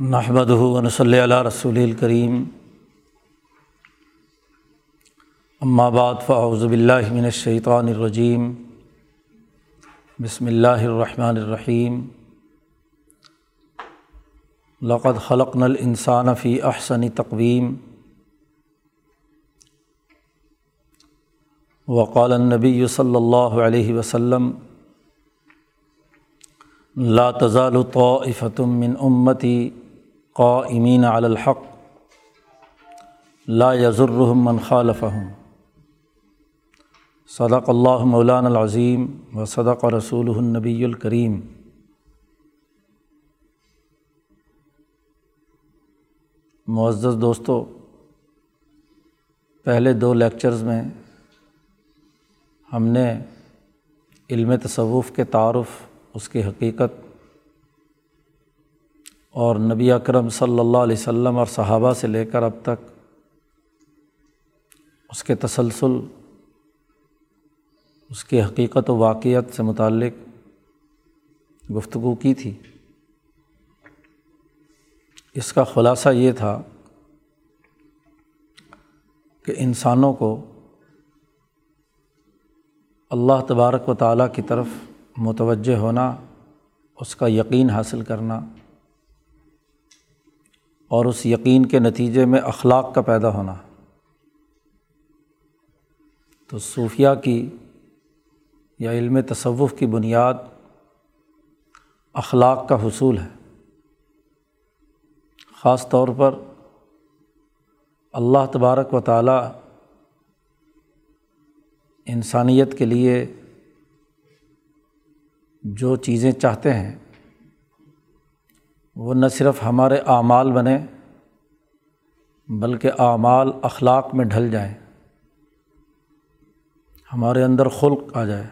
نحمد صلی اللہ رسول الکریم بعد فاعوذ باللہ من الشیطان الرجیم بسم اللہ الرحمن الرحیم لقد خلقنا الانسان فی احسن تقویم وقال النبی صلی اللہ علیہ وسلم لا تزال طائفة من امتی قائمین علی الحق لا یضرحم من خالفہم. صدق اللہ مولان العظیم و صدق رسول النبی الکریم. معزز دوستو، پہلے دو لیکچرز میں ہم نے علم تصوف کے تعارف، اس کی حقیقت اور نبی اکرم صلی اللہ علیہ وسلم اور صحابہ سے لے کر اب تک اس کے تسلسل، اس کی حقیقت و واقعیت سے متعلق گفتگو کی تھی۔ اس کا خلاصہ یہ تھا کہ انسانوں کو اللہ تبارک و تعالیٰ کی طرف متوجہ ہونا، اس کا یقین حاصل کرنا اور اس یقین کے نتیجے میں اخلاق کا پیدا ہونا۔ تو صوفیہ کی یا علم تصوف کی بنیاد اخلاق کا حصول ہے۔ خاص طور پر اللہ تبارک و تعالیٰ انسانیت کے لیے جو چیزیں چاہتے ہیں وہ نہ صرف ہمارے اعمال بنے، بلکہ اعمال اخلاق میں ڈھل جائیں۔ ہمارے اندر خلق آ جائے۔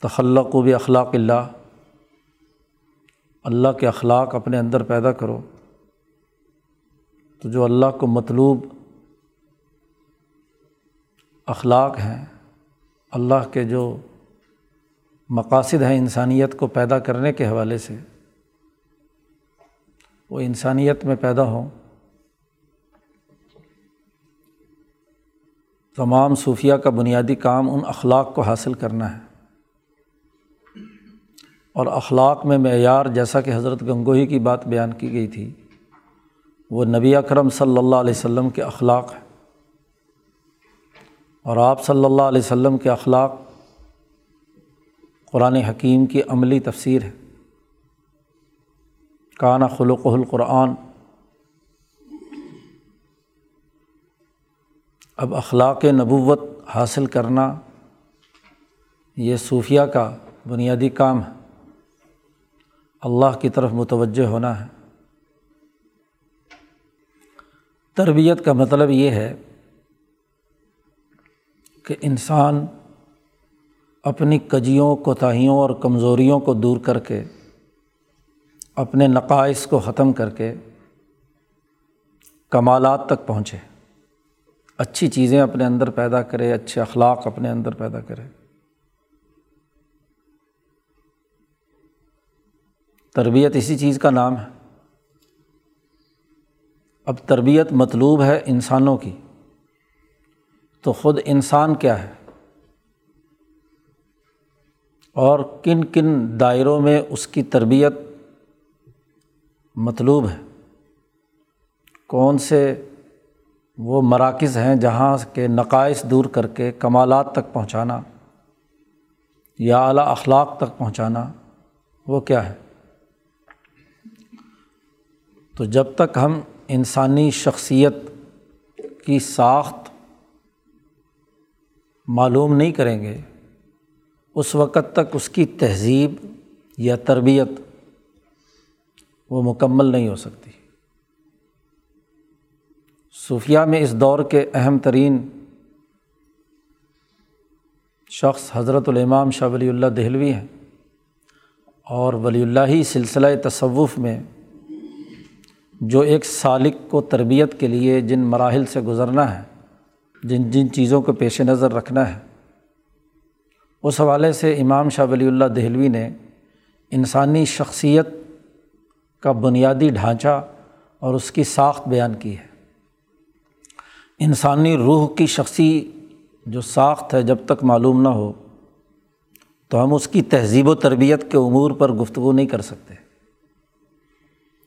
تخلق و بھی اخلاق اللہ۔ اللہ کے اخلاق اپنے اندر پیدا کرو۔ تو جو اللہ کو مطلوب اخلاق ہیں، اللہ کے جو مقاصد ہیں انسانیت کو پیدا کرنے کے حوالے سے۔ وہ انسانیت میں پیدا ہوں۔ تمام صوفیہ کا بنیادی کام ان اخلاق کو حاصل کرنا ہے۔ اور اخلاق میں معیار جیسا کہ حضرت گنگوہی کی بات بیان کی گئی تھی، وہ نبی اکرم صلی اللہ علیہ وسلم کے اخلاق ہے اور آپ صلی اللہ علیہ وسلم کے اخلاق قرآن حکیم کی عملی تفسیر ہے۔ کانا خلق القرآن۔ اب اخلاق نبوت حاصل کرنا یہ صوفیہ کا بنیادی کام ہے۔ اللہ کی طرف متوجہ ہونا ہے۔ تربیت کا مطلب یہ ہے کہ انسان اپنی کجیوں، کوتاہیوں اور کمزوریوں کو دور کر کے، اپنے نقائص کو ختم کر کے کمالات تک پہنچے۔ اچھی چیزیں اپنے اندر پیدا کرے، اچھے اخلاق اپنے اندر پیدا کرے۔ تربیت اسی چیز کا نام ہے۔ اب تربیت مطلوب ہے انسانوں کی۔ تو خود انسان کیا ہے؟ اور کن کن دائروں میں اس کی تربیت مطلوب ہے؟ کون سے وہ مراکز ہیں جہاں کے نقائص دور کر کے کمالات تک پہنچانا، یا اعلیٰ اخلاق تک پہنچانا، وہ کیا ہے؟ تو جب تک ہم انسانی شخصیت کی ساخت معلوم نہیں کریں گے اس وقت تک اس کی تہذیب یا تربیت وہ مکمل نہیں ہو سکتی۔ صوفیہ میں اس دور کے اہم ترین شخص حضرت الامام شاہ ولی اللہ دہلوی ہیں اور ولی اللہ ہی سلسلہ تصوف میں جو ایک سالق کو تربیت کے لیے جن مراحل سے گزرنا ہے، جن جن چیزوں کو پیش نظر رکھنا ہے اس حوالے سے امام شاہ ولی اللہ دہلوی نے انسانی شخصیت کا بنیادی ڈھانچہ اور اس کی ساخت بیان کی ہے۔ انسانی روح کی شخصی جو ساخت ہے جب تک معلوم نہ ہو، تو ہم اس کی تہذیب و تربیت کے امور پر گفتگو نہیں کر سکتے۔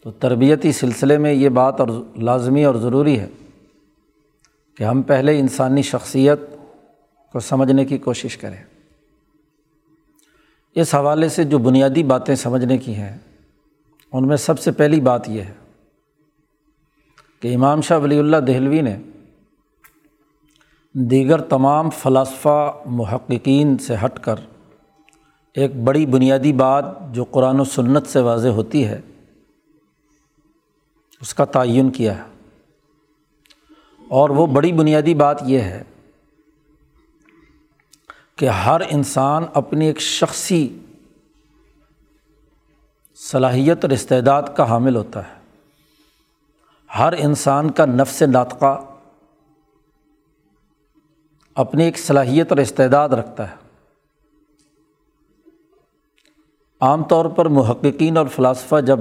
تو تربیتی سلسلے میں یہ بات اور لازمی اور ضروری ہے کہ ہم پہلے انسانی شخصیت کو سمجھنے کی کوشش کریں۔ اس حوالے سے جو بنیادی باتیں سمجھنے کی ہیں، ان میں سب سے پہلی بات یہ ہے کہ امام شاہ ولی اللہ دہلوی نے دیگر تمام فلاسفہ محققین سے ہٹ کر ایک بڑی بنیادی بات جو قرآن و سنت سے واضح ہوتی ہے، اس کا تعین کیا ہے۔ اور وہ بڑی بنیادی بات یہ ہے کہ ہر انسان اپنی ایک شخصی صلاحیت اور استعداد کا حامل ہوتا ہے۔ ہر انسان کا نفس ناطقہ اپنی ایک صلاحیت اور استعداد رکھتا ہے۔ عام طور پر محققین اور فلاسفہ جب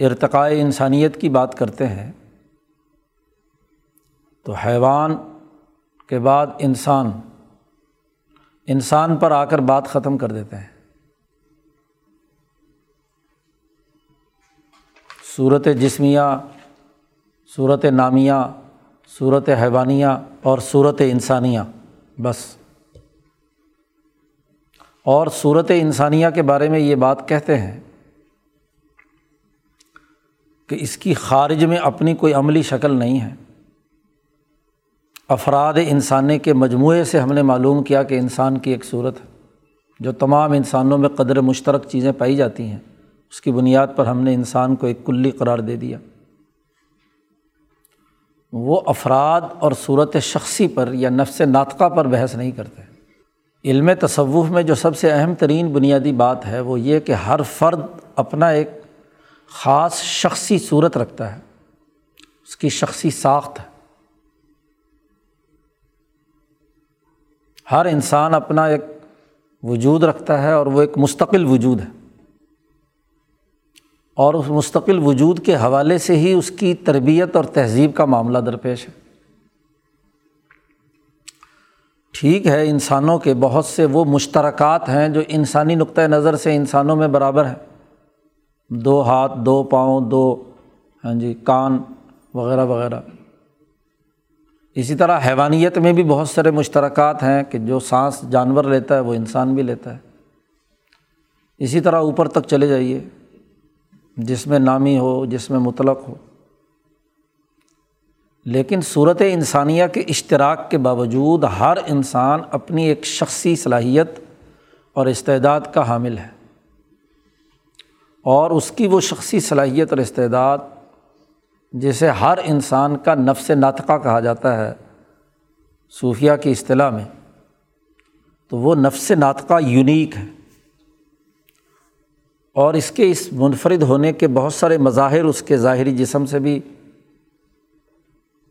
ارتقاء انسانیت کی بات کرتے ہیں، تو حیوان کے بعد انسان انسان پر آ کر بات ختم کر دیتے ہیں۔ صورت جسمیہ صورت نامیہ صورت حیوانیہ اور صورت انسانیہ، بس۔ اور صورت انسانیہ کے بارے میں یہ بات کہتے ہیں کہ اس کی خارج میں اپنی کوئی عملی شکل نہیں ہے۔ افراد انسانی کے مجموعے سے ہم نے معلوم کیا کہ انسان کی ایک صورت ہے۔ جو تمام انسانوں میں قدر مشترک چیزیں پائی جاتی ہیں، اس کی بنیاد پر ہم نے انسان کو ایک کلی قرار دے دیا۔ وہ افراد اور صورت شخصی پر یا نفس ناطقہ پر بحث نہیں کرتے۔ علم تصوف میں جو سب سے اہم ترین بنیادی بات ہے، وہ یہ کہ ہر فرد اپنا ایک خاص شخصی صورت رکھتا ہے۔ اس کی شخصی ساخت ہے۔ ہر انسان اپنا ایک وجود رکھتا ہے اور وہ ایک مستقل وجود ہے۔ اور اس مستقل وجود کے حوالے سے ہی اس کی تربیت اور تہذیب کا معاملہ درپیش ہے۔ ٹھیک ہے، انسانوں کے بہت سے وہ مشترکات ہیں جو انسانی نقطۂ نظر سے انسانوں میں برابر ہیں۔ دو ہاتھ، دو پاؤں، دو ہاں جی کان وغیرہ وغیرہ۔ اسی طرح حیوانیت میں بھی بہت سارے مشترکات ہیں کہ جو سانس جانور لیتا ہے وہ انسان بھی لیتا ہے۔ اسی طرح اوپر تک چلے جائیے، جس میں نامی ہو، جس میں مطلق ہو۔ لیکن صورت انسانیہ کے اشتراک کے باوجود ہر انسان اپنی ایک شخصی صلاحیت اور استعداد کا حامل ہے۔ اور اس کی وہ شخصی صلاحیت اور استعداد جسے ہر انسان کا نفس ناطقہ کہا جاتا ہے، صوفیہ کی اصطلاح میں، تو وہ نفس ناطقہ یونیک ہے۔ اور اس کے اس منفرد ہونے کے بہت سارے مظاہر اس کے ظاہری جسم سے بھی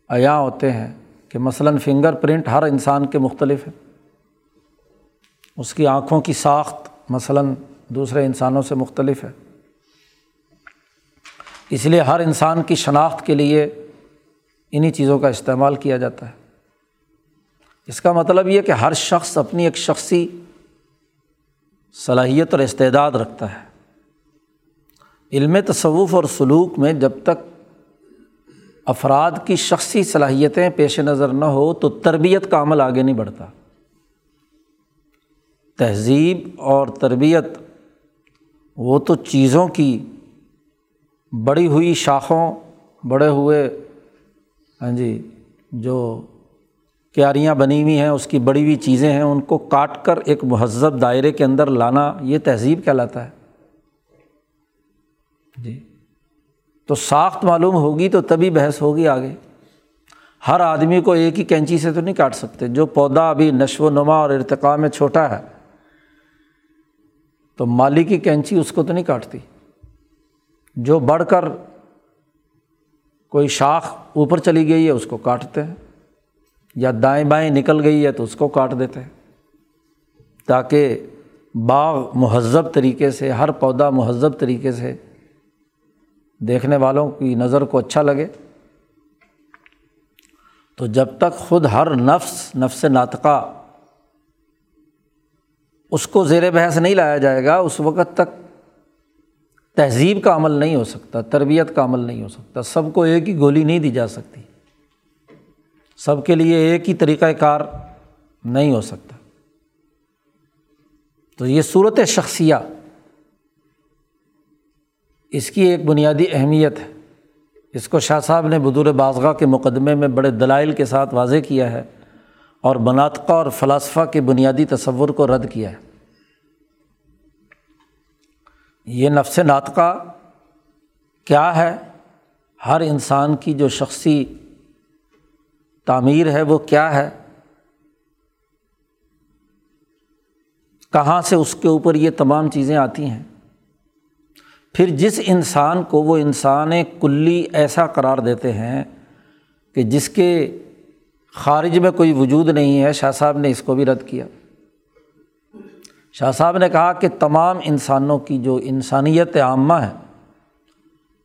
عیاں ہوتے ہیں کہ مثلاً فنگر پرنٹ ہر انسان کے مختلف ہے اس کی آنکھوں کی ساخت مثلاً دوسرے انسانوں سے مختلف ہے۔ اس لیے ہر انسان کی شناخت کے لیے انہیں چیزوں کا استعمال کیا جاتا ہے۔ اس کا مطلب یہ کہ ہر شخص اپنی ایک شخصی صلاحیت اور استعداد رکھتا ہے۔ علم تصوف اور سلوک میں جب تک افراد کی شخصی صلاحیتیں پیش نظر نہ ہو تو تربیت کا عمل آگے نہیں بڑھتا۔ تہذیب اور تربیت وہ تو چیزوں کی بڑی ہوئی شاخوں، بڑے ہوئے ہاں جی جو کیاریاں بنی ہوئی ہیں، اس کی بڑی ہوئی چیزیں ہیں، ان کو کاٹ کر ایک مہذب دائرے کے اندر لانا یہ تہذیب کہلاتا ہے۔ جی۔ تو ساخت معلوم ہوگی تو تبھی بحث ہوگی آگے۔ ہر آدمی کو ایک ہی کینچی سے تو نہیں کاٹ سکتے۔ جو پودا ابھی نشو و نما اور ارتقاء میں چھوٹا ہے، تو مالی کی کینچی اس کو تو نہیں کاٹتی۔ جو بڑھ کر کوئی شاخ اوپر چلی گئی ہے، اس کو کاٹتے ہیں۔ یا دائیں بائیں نکل گئی ہے، تو اس کو کاٹ دیتے ہیں۔ تاکہ باغ مہذب طریقے سے، ہر پودا مہذب طریقے سے دیکھنے والوں کی نظر کو اچھا لگے۔ تو جب تک خود ہر نفس نفس ناطقہ اس کو زیر بحث نہیں لایا جائے گا، اس وقت تک تہذیب کا عمل نہیں ہو سکتا، تربیت کا عمل نہیں ہو سکتا، سب کو ایک ہی گولی نہیں دی جا سکتی۔ سب کے لیے ایک ہی طریقۂ کار نہیں ہو سکتا۔ تو یہ صورت شخصیہ اس کی ایک بنیادی اہمیت ہے۔ اس کو شاہ صاحب نے بدور بازگاہ کے مقدمے میں بڑے دلائل کے ساتھ واضح کیا ہے اور بناطقہ اور فلاسفہ کے بنیادی تصور کو رد کیا ہے۔ یہ نفس ناطقہ کیا ہے؟ ہر انسان کی جو شخصی تعمیر ہے وہ کیا ہے؟ کہاں سے اس کے اوپر یہ تمام چیزیں آتی ہیں؟ پھر جس انسان کو وہ انسان کلی ایسا قرار دیتے ہیں کہ جس کے خارج میں کوئی وجود نہیں ہے، شاہ صاحب نے اس کو بھی رد کیا۔ شاہ صاحب نے کہا کہ تمام انسانوں کی جو انسانیت عامہ ہے،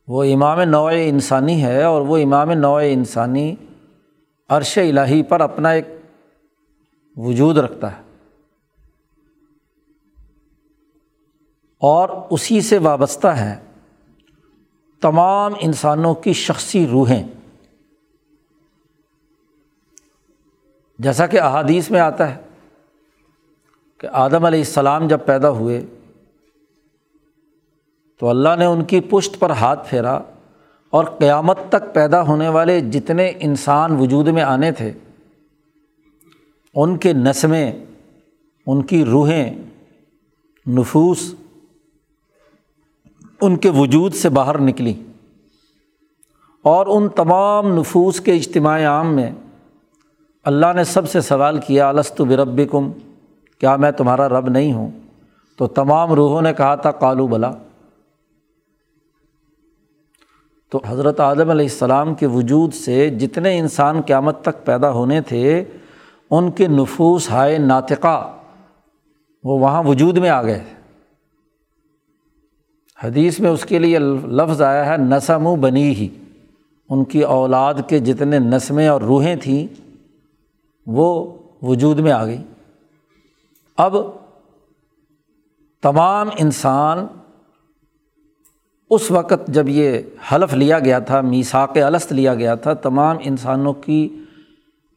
وہ امام نوع انسانی ہے اور وہ امام نوع انسانی عرش الٰہی پر اپنا ایک وجود رکھتا ہے۔ اور اسی سے وابستہ ہیں تمام انسانوں کی شخصی روحیں۔ جیسا کہ احادیث میں آتا ہے کہ آدم علیہ السلام جب پیدا ہوئے تو اللہ نے ان کی پشت پر ہاتھ پھیرا اور قیامت تک پیدا ہونے والے جتنے انسان وجود میں آنے تھے، ان کے نسمیں، ان کی روحیں، نفوس، ان کے وجود سے باہر نکلی۔ اور ان تمام نفوس کے اجتماع عام میں اللہ نے سب سے سوال کیا السط برب کم کیا میں تمہارا رب نہیں ہوں؟ تو تمام روحوں نے کہا تھا کالو بلا۔ تو حضرت عالم علیہ السلام کے وجود سے جتنے انسان قیامت تک پیدا ہونے تھے، ان کے نفوس ہائے ناطقہ، وہ وہاں وجود میں آ گئے۔ حدیث میں اس کے لیے لفظ آیا ہے نسم و بنی ہی ان کی اولاد کے جتنے نسمیں اور روحیں تھیں، وہ وجود میں آ گئی اب تمام انسان اس وقت جب یہ حلف لیا گیا تھا میساک الست لیا گیا تھا، تمام انسانوں کی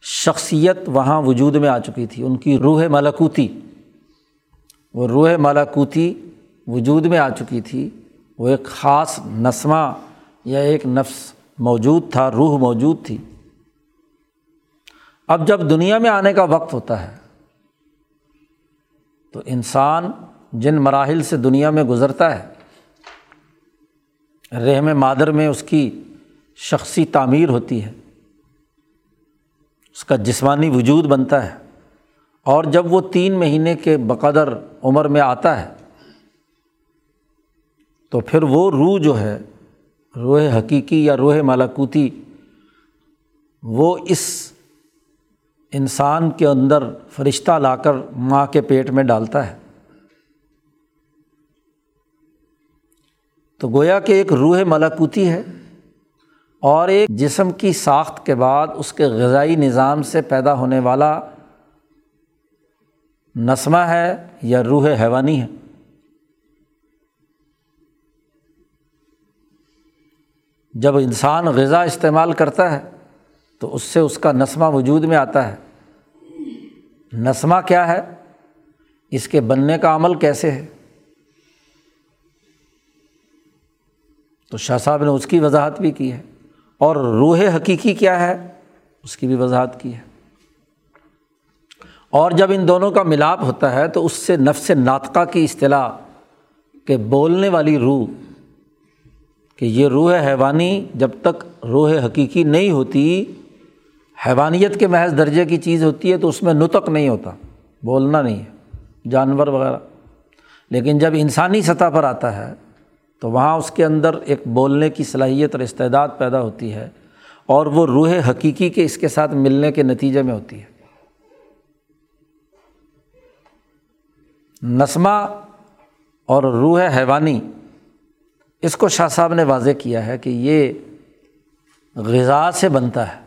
شخصیت وہاں وجود میں آ چکی تھی۔ ان کی روح ملاکوتی وہ روح ملاکوتی وجود میں آ چکی تھی۔ وہ ایک خاص نسمہ یا ایک نفس موجود تھا، روح موجود تھی۔ اب جب دنیا میں آنے کا وقت ہوتا ہے تو انسان جن مراحل سے دنیا میں گزرتا ہے، رحم مادر میں اس کی شخصی تعمیر ہوتی ہے، اس کا جسمانی وجود بنتا ہے، اور جب وہ تین مہینے کے بقدر عمر میں آتا ہے، تو پھر وہ روح جو ہے، روح حقیقی یا روح مالاکوتی وہ اس انسان کے اندر فرشتہ لا کر ماں کے پیٹ میں ڈالتا ہے۔ تو گویا کہ ایک روح ملاکوتی ہے اور ایک جسم کی ساخت کے بعد اس کے غذائی نظام سے پیدا ہونے والا نسمہ ہے یا روح حیوانی ہے۔ جب انسان غذا استعمال کرتا ہے تو اس سے اس کا نسمہ وجود میں آتا ہے۔ نسمہ کیا ہے؟ اس کے بننے کا عمل کیسے ہے؟ تو شاہ صاحب نے اس کی وضاحت بھی کی ہے۔ اور روح حقیقی کیا ہے؟ اس کی بھی وضاحت کی ہے۔ اور جب ان دونوں کا ملاپ ہوتا ہے تو اس سے نفس ناطقہ کی اصطلاح کہ بولنے والی روح، کہ یہ روح حیوانی جب تک روح حقیقی نہیں ہوتی حیوانیت کے محض درجے کی چیز ہوتی ہے تو اس میں نتق نہیں ہوتا، بولنا نہیں ہے، جانور وغیرہ۔ لیکن جب انسانی سطح پر آتا ہے تو وہاں اس کے اندر ایک بولنے کی صلاحیت اور استعداد پیدا ہوتی ہے اور وہ روح حقیقی کے اس کے ساتھ ملنے کے نتیجے میں ہوتی ہے۔ نسمہ اور روح حیوانی، اس کو شاہ صاحب نے واضح کیا ہے کہ یہ غذا سے بنتا ہے۔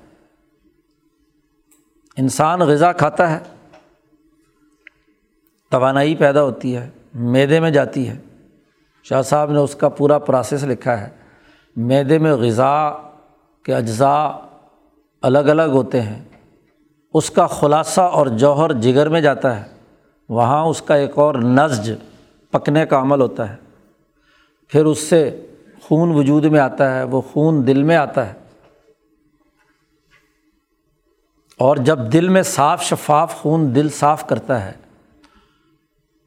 انسان غذا کھاتا ہے، توانائی پیدا ہوتی ہے، میدے میں جاتی ہے۔ شاہ صاحب نے اس کا پورا پروسیس لکھا ہے۔ میدے میں غذا کے اجزاء الگ الگ ہوتے ہیں۔ اس کا خلاصہ اور جوہر جگر میں جاتا ہے۔ وہاں اس کا ایک اور نزج پکنے کا عمل ہوتا ہے۔ پھر اس سے خون وجود میں آتا ہے، وہ خون دل میں آتا ہے۔ اور جب دل میں صاف شفاف خون دل صاف کرتا ہے،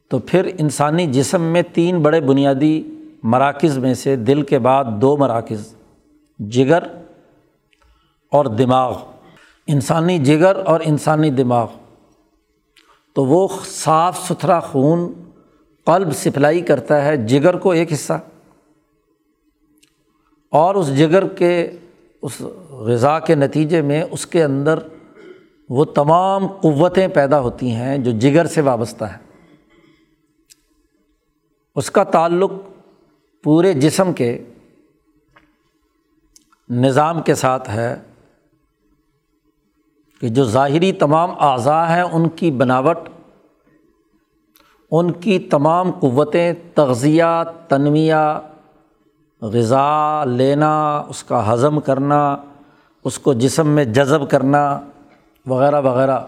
تو پھر انسانی جسم میں تین بڑے بنیادی مراکز میں سے دل کے بعد دو مراکز، جگر اور دماغ۔ انسانی جگر اور انسانی دماغ۔ تو وہ صاف ستھرا خون قلب سپلائی کرتا ہے، جگر کو ایک حصہ۔ اور اس جگر کے، اس غذا کے نتیجے میں اس کے اندر وہ تمام قوتیں پیدا ہوتی ہیں جو جگر سے وابستہ ہے اس کا تعلق پورے جسم کے نظام کے ساتھ ہے کہ جو ظاہری تمام اعضاء ہیں، ان کی بناوٹ، ان کی تمام قوتیں، تغذیہ تنمیہ غذا لینا، اس کا ہضم کرنا، اس کو جسم میں جذب کرنا وغیرہ وغیرہ۔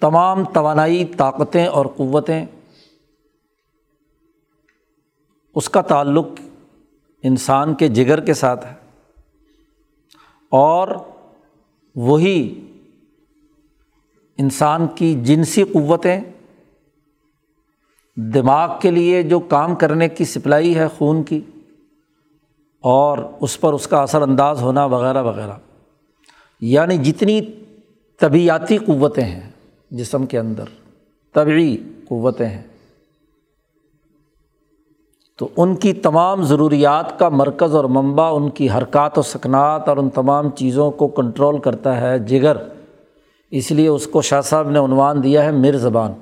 تمام توانائی، طاقتیں اور قوتیں۔ اس کا تعلق انسان کے جگر کے ساتھ ہے۔ اور وہی انسان کی جنسی قوتیں۔ دماغ کے لیے جو کام کرنے کی سپلائی ہے خون کی، اور اس پر اس کا اثر انداز ہونا وغیرہ وغیرہ۔ یعنی جتنی طبیعتی قوتیں ہیں، جسم کے اندر طبعی قوتیں ہیں، تو ان کی تمام ضروریات کا مرکز اور منبع، ان کی حرکات و سکنات اور ان تمام چیزوں کو کنٹرول کرتا ہے جگر۔ اس لیے اس کو شاہ صاحب نے عنوان دیا ہے مر زبان۔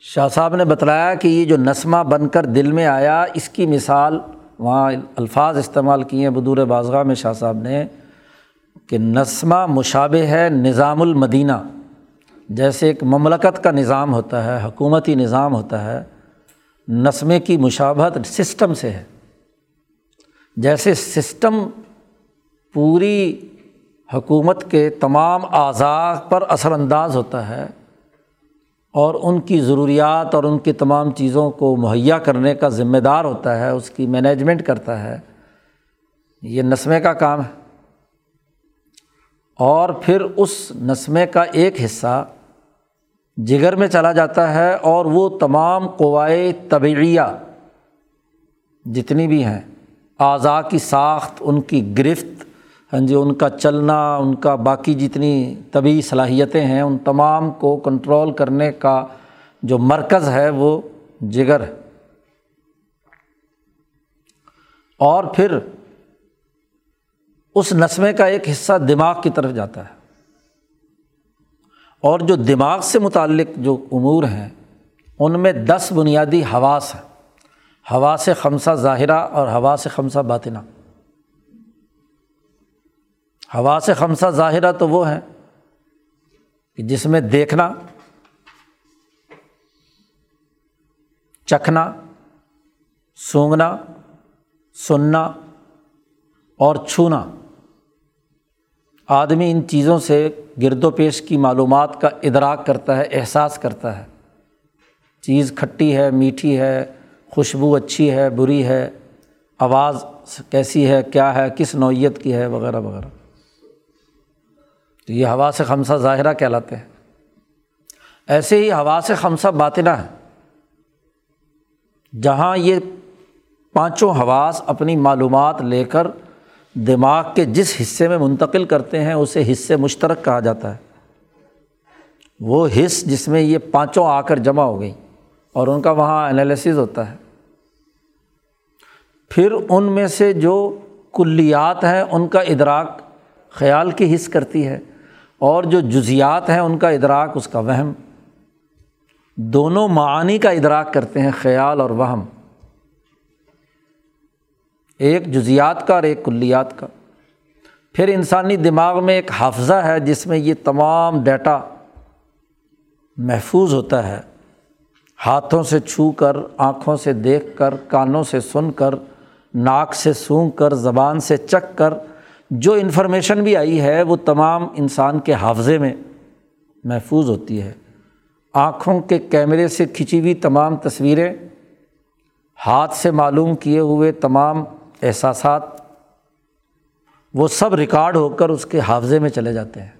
شاہ صاحب نے بتلایا کہ یہ جو نسمہ بن کر دل میں آیا، اس کی مثال وہاں الفاظ استعمال کیے ہیں بدور بازگاہ میں شاہ صاحب نے کہ نسمہ مشابہ ہے نظام المدینہ۔ جیسے ایک مملکت کا نظام ہوتا ہے، حکومتی نظام ہوتا ہے نسمے کی مشابت سسٹم سے ہے۔ جیسے سسٹم پوری حکومت کے تمام اعضاء پر اثر انداز ہوتا ہے اور ان کی ضروریات اور ان کی تمام چیزوں کو مہیا کرنے کا ذمہ دار ہوتا ہے، اس کی مینجمنٹ کرتا ہے۔ یہ نسمے کا کام ہے۔ اور پھر اس نسمے کا ایک حصہ جگر میں چلا جاتا ہے اور وہ تمام قوائے طبعیہ جتنی بھی ہیں، اعضاء کی ساخت، ان کی گرفت ہاں جی ان کا چلنا، ان کا باقی جتنی طبی صلاحیتیں ہیں، ان تمام کو کنٹرول کرنے کا جو مرکز ہے وہ جگر ہے۔ اور پھر اس نسمے کا ایک حصہ دماغ کی طرف جاتا ہے۔ اور جو دماغ سے متعلق جو امور ہیں، ان میں دس بنیادی حواس ہیں۔ ہوا سے خمسہ ظاہرہ اور ہوا سے خمسہ باطنہ۔ ہوا سے خمسہ ظاہرہ تو وہ ہیں کہ جس میں دیکھنا، چکھنا، سونگنا، سننا اور چھونا۔ آدمی ان چیزوں سے گرد و پیش کی معلومات کا ادراک کرتا ہے، احساس کرتا ہے۔ چیز کھٹی ہے، میٹھی ہے، خوشبو اچھی ہے، بری ہے، آواز کیسی ہے، کیا ہے، کس نوعیت کی ہے، وغیرہ وغیرہ۔ تو یہ ہوا سے خمسہ ظاہرہ کہلاتے ہیں۔ ایسے ہی ہوا سے خمسہ باطنہ ہے جہاں یہ پانچوں حواس اپنی معلومات لے کر دماغ کے جس حصے میں منتقل کرتے ہیں، اسے حصے مشترک کہا جاتا ہے۔ وہ حص جس میں یہ پانچوں آ کر جمع ہو گئیں اور ان کا وہاں انالیسز ہوتا ہے۔ پھر ان میں سے جو کلیات ہیں، ان کا ادراک خیال کی حص کرتی ہے۔ اور جو جزیات ہیں ان کا ادراک، اس کا وہم۔ دونوں معانی کا ادراک کرتے ہیں خیال اور وہم۔ ایک جزیات کا اور ایک کلیات کا۔ پھر انسانی دماغ میں ایک حافظہ ہے جس میں یہ تمام ڈیٹا محفوظ ہوتا ہے۔ ہاتھوں سے چھو کر، آنکھوں سے دیکھ کر، کانوں سے سن کر، ناک سے سونگ کر، زبان سے چکھ کر جو انفارمیشن بھی آئی ہے وہ تمام انسان کے حافظے میں محفوظ ہوتی ہے۔ آنکھوں کے کیمرے سے کھنچی ہوئی تمام تصویریں، ہاتھ سے معلوم کیے ہوئے تمام احساسات، وہ سب ریکارڈ ہو کر اس کے حافظے میں چلے جاتے ہیں۔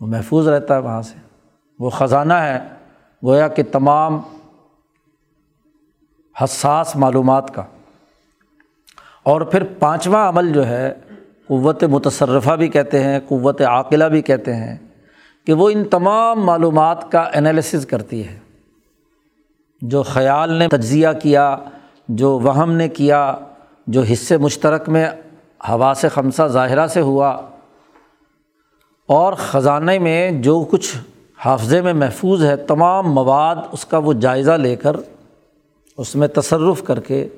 وہ محفوظ رہتا ہے وہاں سے۔ وہ خزانہ ہے، گویا کہ تمام حساس معلومات کا۔ اور پھر پانچواں عمل جو ہے، قوت متصرفہ بھی کہتے ہیں، قوت عاقلہ بھی کہتے ہیں، کہ وہ ان تمام معلومات کا انالیسز کرتی ہے۔ جو خیال نے تجزیہ کیا، جو وہم نے کیا، جو حصے مشترک میں ہوا سے خمسہ ظاہرہ سے ہوا، اور خزانے میں جو کچھ حافظے میں محفوظ ہے، تمام مواد اس کا وہ جائزہ لے کر اس میں تصرف کر کے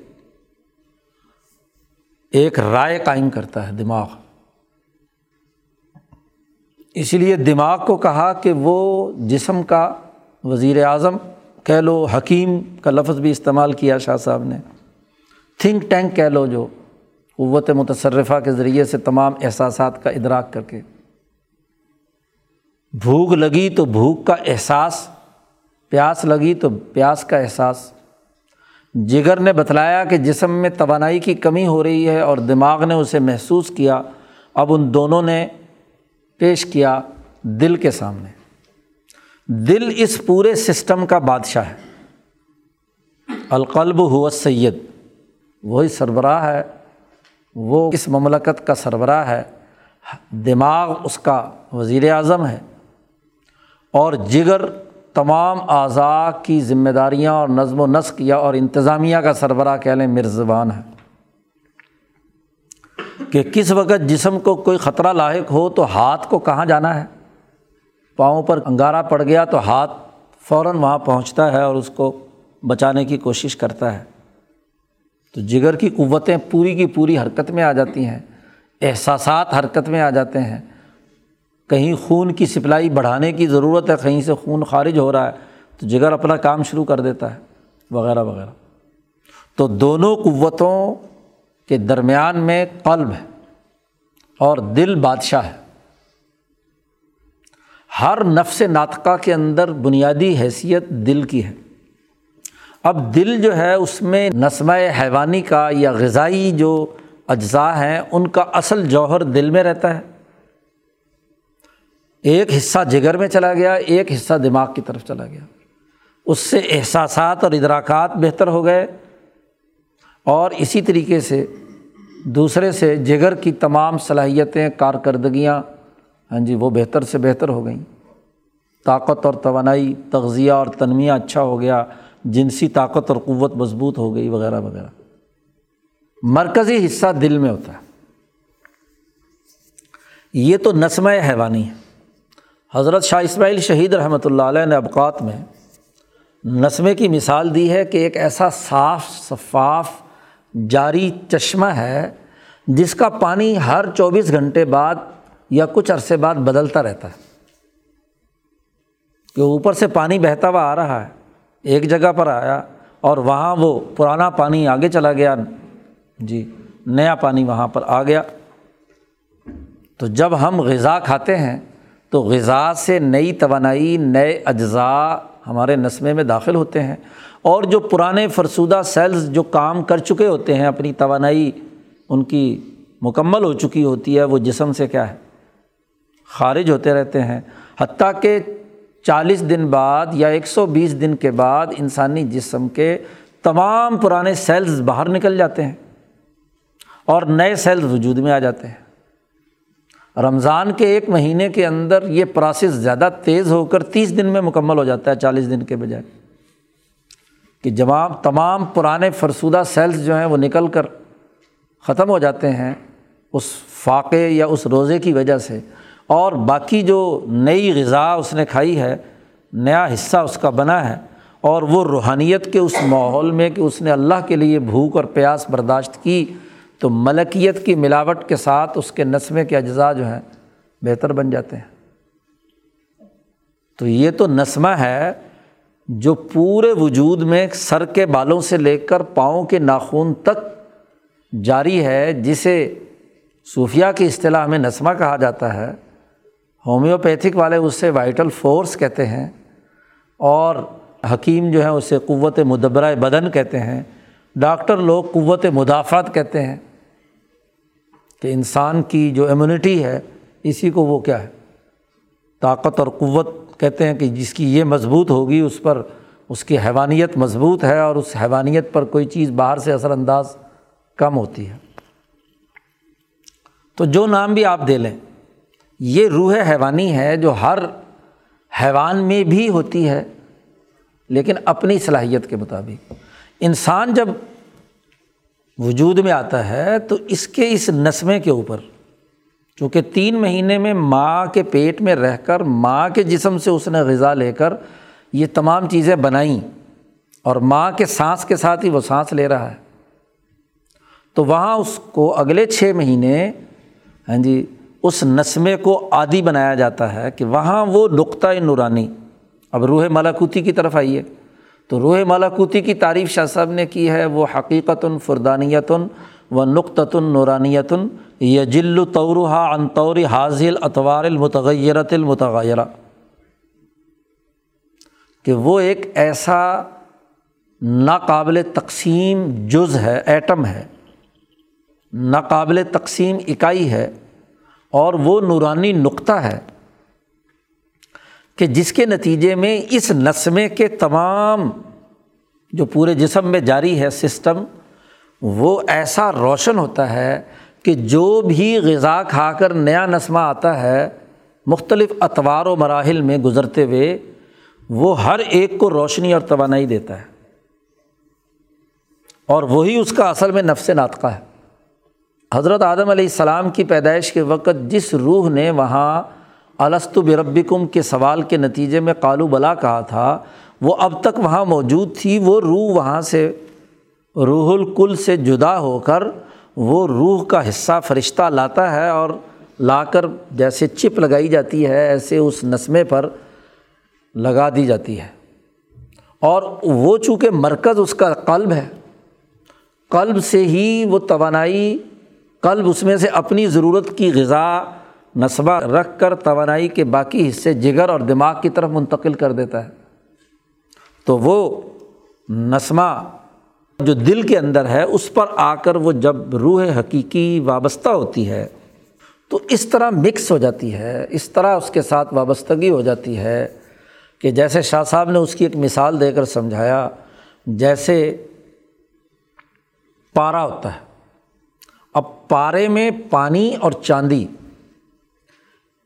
ایک رائے قائم کرتا ہے دماغ۔ اسی لیے دماغ کو کہا کہ وہ جسم کا وزیر اعظم، کہہ لو حکیم کا لفظ بھی استعمال کیا شاہ صاحب نے۔ تھنک ٹینک کہہ لو جو قوت متصرفہ کے ذریعے سے تمام احساسات کا ادراک کر کے۔ بھوک لگی تو بھوک کا احساس، پیاس لگی تو پیاس کا احساس۔ جگر نے بتلایا کہ جسم میں توانائی کی کمی ہو رہی ہے اور دماغ نے اسے محسوس کیا۔ اب ان دونوں نے پیش کیا دل کے سامنے۔ دل اس پورے سسٹم کا بادشاہ ہے۔ القلب ہو سید وہی سربراہ ہے۔ وہ اس مملکت کا سربراہ ہے۔ دماغ اس کا وزیر اعظم ہے۔ اور جگر تمام اعضاء کی ذمہ داریاں اور نظم و نسق یا اور انتظامیہ کا سربراہ کہہ لیں مرزبان ہے کہ کس وقت جسم کو کوئی خطرہ لاحق ہو تو ہاتھ کو کہاں جانا ہے؟ پاؤں پر انگارا پڑ گیا تو ہاتھ فوراً وہاں پہنچتا ہے اور اس کو بچانے کی کوشش کرتا ہے۔ تو جگر کی قوتیں پوری کی پوری حرکت میں آ جاتی ہیں، احساسات حرکت میں آ جاتے ہیں۔ کہیں خون کی سپلائی بڑھانے کی ضرورت ہے، کہیں سے خون خارج ہو رہا ہے، تو جگر اپنا کام شروع کر دیتا ہے، وغیرہ وغیرہ۔ تو دونوں قوتوں کے درمیان میں قلب ہے اور دل بادشاہ ہے۔ ہر نفس ناطقہ کے اندر بنیادی حیثیت دل کی ہے۔ اب دل جو ہے، اس میں نسمہ حیوانی کا یا غذائی جو اجزاء ہیں، ان کا اصل جوہر دل میں رہتا ہے۔ ایک حصہ جگر میں چلا گیا، ایک حصہ دماغ کی طرف چلا گیا۔ اس سے احساسات اور ادراکات بہتر ہو گئے۔ اور اسی طریقے سے دوسرے سے جگر کی تمام صلاحیتیں، کارکردگیاں ہاں جی وہ بہتر سے بہتر ہو گئیں۔ طاقت اور توانائی، تغذیہ اور تنمیہ اچھا ہو گیا۔ جنسی طاقت اور قوت مضبوط ہو گئی، وغیرہ وغیرہ۔ مرکزی حصہ دل میں ہوتا ہے۔ یہ تو نسم حیوانی ہے۔ حضرت شاہ اسماعیل شہید رحمۃ اللہ علیہ نے ابقات میں نسمے کی مثال دی ہے کہ ایک ایسا صاف شفاف جاری چشمہ ہے جس کا پانی ہر چوبیس گھنٹے بعد یا کچھ عرصے بعد بدلتا رہتا ہے۔ کہ اوپر سے پانی بہتا ہوا آ رہا ہے، ایک جگہ پر آیا اور وہاں وہ پرانا پانی آگے چلا گیا۔ جی نیا پانی وہاں پر آ گیا۔ تو جب ہم غذا کھاتے ہیں تو غذا سے نئی توانائی، نئے اجزاء ہمارے نسمے میں داخل ہوتے ہیں۔ اور جو پرانے فرسودہ سیلز جو کام کر چکے ہوتے ہیں، اپنی توانائی ان کی مکمل ہو چکی ہوتی ہے، وہ جسم سے کیا ہے؟ خارج ہوتے رہتے ہیں۔ حتیٰ کہ چالیس دن بعد یا ایک سو بیس دن کے بعد انسانی جسم کے تمام پرانے سیلز باہر نکل جاتے ہیں اور نئے سیلز وجود میں آ جاتے ہیں۔ رمضان کے ایک مہینے کے اندر یہ پروسیس زیادہ تیز ہو کر تیس دن میں مکمل ہو جاتا ہے، چالیس دن کے بجائے۔ کہ جواب تمام پرانے فرسودہ سیلس جو ہیں وہ نکل کر ختم ہو جاتے ہیں اس فاقے یا اس روزے کی وجہ سے۔ اور باقی جو نئی غذا اس نے کھائی ہے، نیا حصہ اس کا بنا ہے، اور وہ روحانیت کے اس ماحول میں کہ اس نے اللہ کے لیے بھوک اور پیاس برداشت کی۔ تو ملکیت کی ملاوٹ کے ساتھ اس کے نسمے کے اجزاء جو ہیں بہتر بن جاتے ہیں۔ تو یہ تو نسمہ ہے جو پورے وجود میں سر کے بالوں سے لے کر پاؤں کے ناخون تک جاری ہے، جسے صوفیہ کی اصطلاح میں نسمہ کہا جاتا ہے۔ ہومیوپیتھک والے اسے وائٹل فورس کہتے ہیں اور حکیم جو ہیں اسے قوت مدبرۂ بدن کہتے ہیں۔ ڈاکٹر لوگ قوت مدافعت کہتے ہیں۔ کہ انسان کی جو امیونٹی ہے، اسی کو وہ کیا ہے؟ طاقت اور قوت کہتے ہیں کہ جس کی یہ مضبوط ہوگی، اس پر اس کی حیوانیت مضبوط ہے اور اس حیوانیت پر کوئی چیز باہر سے اثر انداز کم ہوتی ہے۔ تو جو نام بھی آپ دے لیں، یہ روح حیوانی ہے جو ہر حیوان میں بھی ہوتی ہے، لیکن اپنی صلاحیت کے مطابق۔ انسان جب وجود میں آتا ہے تو اس کے اس نسمے کے اوپر، چونکہ تین مہینے میں ماں کے پیٹ میں رہ کر، ماں کے جسم سے اس نے غذا لے کر یہ تمام چیزیں بنائیں اور ماں کے سانس کے ساتھ ہی وہ سانس لے رہا ہے۔ تو وہاں اس کو اگلے چھ مہینے ہاں جی اس نسمے کو عادی بنایا جاتا ہے کہ وہاں وہ نقطۂ نورانی، اب روح ملاکوتی کی طرف آئیے۔ تو روح ملاکوتی کی تعریف شاہ صاحب نے کی ہے، وہ حقیقت فردانیتن و نقطۃ نورانیتن یجل طورحا انطور حاضل اطوار المتغیرت المتغیرہ۔ کہ وہ ایک ایسا ناقابل تقسیم جز ہے، ایٹم ہے، ناقابل تقسیم اکائی ہے اور وہ نورانی نقطہ ہے۔ کہ جس کے نتیجے میں اس نسمے کے تمام جو پورے جسم میں جاری ہے سسٹم، وہ ایسا روشن ہوتا ہے کہ جو بھی غذا کھا کر نیا نسمہ آتا ہے، مختلف اطوار و مراحل میں گزرتے ہوئے وہ ہر ایک کو روشنی اور توانائی دیتا ہے۔ اور وہی اس کا اصل میں نفس ناطقہ ہے۔ حضرت آدم علیہ السلام کی پیدائش کے وقت جس روح نے وہاں السط بربکم کے سوال کے نتیجے میں کالو بلا کہا تھا، وہ اب تک وہاں موجود تھی، وہ روح وہاں سے، روح الکل سے جدا ہو کر وہ روح کا حصہ فرشتہ لاتا ہے اور لا کر جیسے چپ لگائی جاتی ہے، ایسے اس نسمے پر لگا دی جاتی ہے۔ اور وہ چونکہ مرکز اس کا قلب ہے، قلب سے ہی وہ توانائی، قلب اس میں سے اپنی ضرورت کی غذا نصبہ رکھ کر توانائی کے باقی حصے جگر اور دماغ کی طرف منتقل کر دیتا ہے۔ تو وہ نسمہ جو دل کے اندر ہے، اس پر آ کر وہ جب روح حقیقی وابستہ ہوتی ہے، تو اس طرح مکس ہو جاتی ہے، اس طرح اس کے ساتھ وابستگی ہو جاتی ہے کہ جیسے شاہ صاحب نے اس کی ایک مثال دے کر سمجھایا، جیسے پارا ہوتا ہے۔ اب پارے میں پانی اور چاندی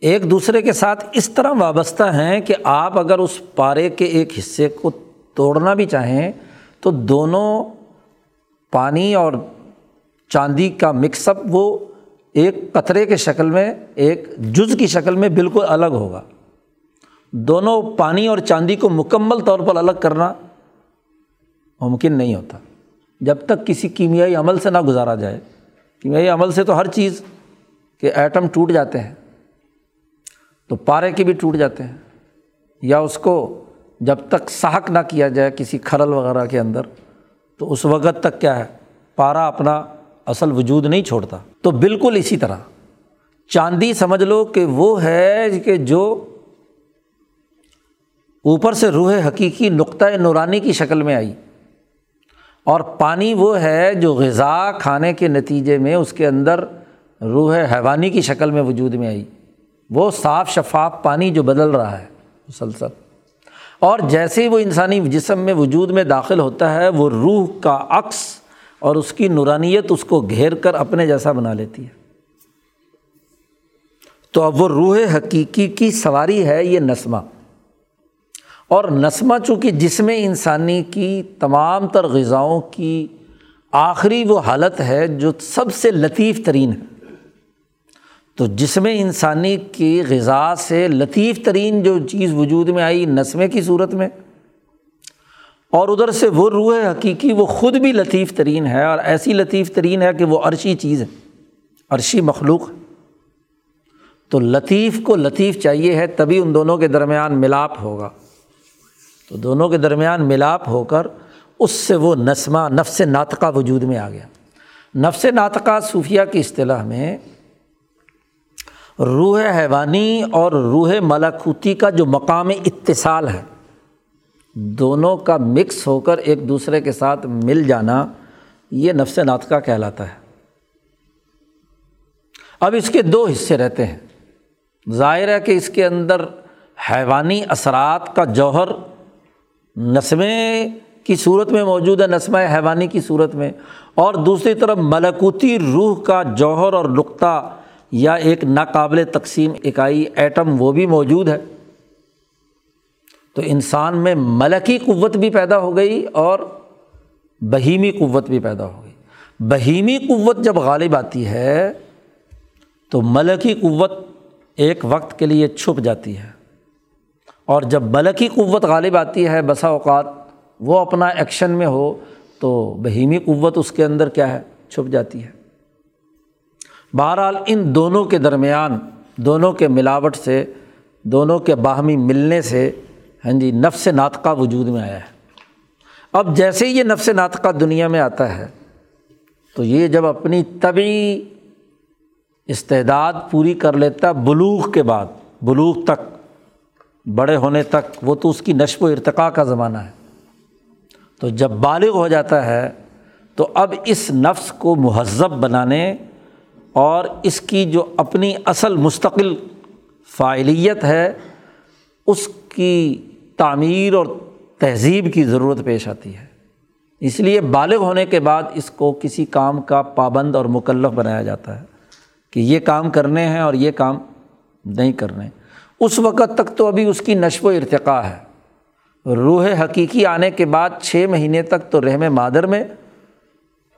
ایک دوسرے کے ساتھ اس طرح وابستہ ہیں کہ آپ اگر اس پارے کے ایک حصے کو توڑنا بھی چاہیں تو دونوں پانی اور چاندی کا مکس اپ وہ ایک قطرے کے شکل میں، ایک جز کی شکل میں بالکل الگ ہوگا۔ دونوں پانی اور چاندی کو مکمل طور پر الگ کرنا ممکن نہیں ہوتا۔ جب تک کسی کیمیائی عمل سے نہ گزارا جائے۔ کیمیائی عمل سے تو ہر چیز کے ایٹم ٹوٹ جاتے ہیں۔ تو پارے کے بھی ٹوٹ جاتے ہیں۔ یا اس کو جب تک سحق نہ کیا جائے کسی کھرل وغیرہ کے اندر، تو اس وقت تک کیا ہے، پارا اپنا اصل وجود نہیں چھوڑتا۔ تو بالکل اسی طرح، چاندی سمجھ لو کہ وہ ہے کہ جو اوپر سے روح حقیقی نقطۂ نورانی کی شکل میں آئی۔ اور پانی وہ ہے جو غذا کھانے کے نتیجے میں اس کے اندر روح حیوانی کی شکل میں وجود میں آئی۔ وہ صاف شفاف پانی جو بدل رہا ہے، مسلسل۔ اور جیسے ہی وہ انسانی جسم میں وجود میں داخل ہوتا ہے، وہ روح کا عکس اور اس کی نورانیت اس کو گھیر کر اپنے جیسا بنا لیتی ہے۔ تو اب وہ روح حقیقی کی سواری ہے، یہ نسمہ۔ اور نسمہ چونکہ جسم انسانی کی تمام تر غذاؤں کی آخری وہ حالت ہے جو سب سے لطیف ترین ہے۔ تو جسم انسانی کی غذا سے لطیف ترین جو چیز وجود میں آئی نسمے کی صورت میں، اور ادھر سے وہ روح حقیقی وہ خود بھی لطیف ترین ہے، اور ایسی لطیف ترین ہے کہ وہ عرشی چیز ہے، عرشی مخلوق ہے۔ تو لطیف کو لطیف چاہیے ہے تبھی ان دونوں کے درمیان ملاپ ہوگا۔ تو دونوں کے درمیان ملاپ ہو کر اس سے وہ نسمہ، نفس ناطقہ وجود میں آ گیا۔ نفس ناطقہ صوفیہ کی اصطلاح میں روح حیوانی اور روح ملاکوتی کا جو مقام اتصال ہے، دونوں کا مکس ہو کر ایک دوسرے کے ساتھ مل جانا، یہ نفس ناطقہ کہلاتا ہے۔ اب اس کے دو حصے رہتے ہیں۔ ظاہر ہے کہ اس کے اندر حیوانی اثرات کا جوہر نسمے کی صورت میں موجود ہے، نسمہ حیوانی کی صورت میں، اور دوسری طرف ملکوتی روح کا جوہر اور نقطہ یا ایک ناقابل تقسیم اکائی ایٹم وہ بھی موجود ہے۔ تو انسان میں ملکی قوت بھی پیدا ہو گئی اور بہیمی قوت بھی پیدا ہو گئی۔ بہیمی قوت جب غالب آتی ہے تو ملکی قوت ایک وقت کے لیے چھپ جاتی ہے۔ اور جب ملکی قوت غالب آتی ہے بسا اوقات وہ اپنا ایکشن میں ہو تو بہیمی قوت اس کے اندر کیا ہے؟ چھپ جاتی ہے۔ بہرحال ان دونوں کے درمیان، دونوں کے ملاوٹ سے، دونوں کے باہمی ملنے سے ہاں جی نفس ناطقہ وجود میں آیا ہے۔ اب جیسے ہی یہ نفس ناطقہ دنیا میں آتا ہے، تو یہ جب اپنی طبی استعداد پوری کر لیتا بلوغ کے بعد، بلوغ تک، بڑے ہونے تک، وہ تو اس کی نشو و ارتقاء کا زمانہ ہے۔ تو جب بالغ ہو جاتا ہے، تو اب اس نفس کو مہذب بنانے اور اس کی جو اپنی اصل مستقل فعلیت ہے، اس کی تعمیر اور تہذیب کی ضرورت پیش آتی ہے۔ اس لیے بالغ ہونے کے بعد اس کو کسی کام کا پابند اور مکلف بنایا جاتا ہے کہ یہ کام کرنے ہیں اور یہ کام نہیں کرنے۔ اس وقت تک تو ابھی اس کی نشو و ارتقاء ہے۔ روح حقیقی آنے کے بعد چھ مہینے تک تو رحم مادر میں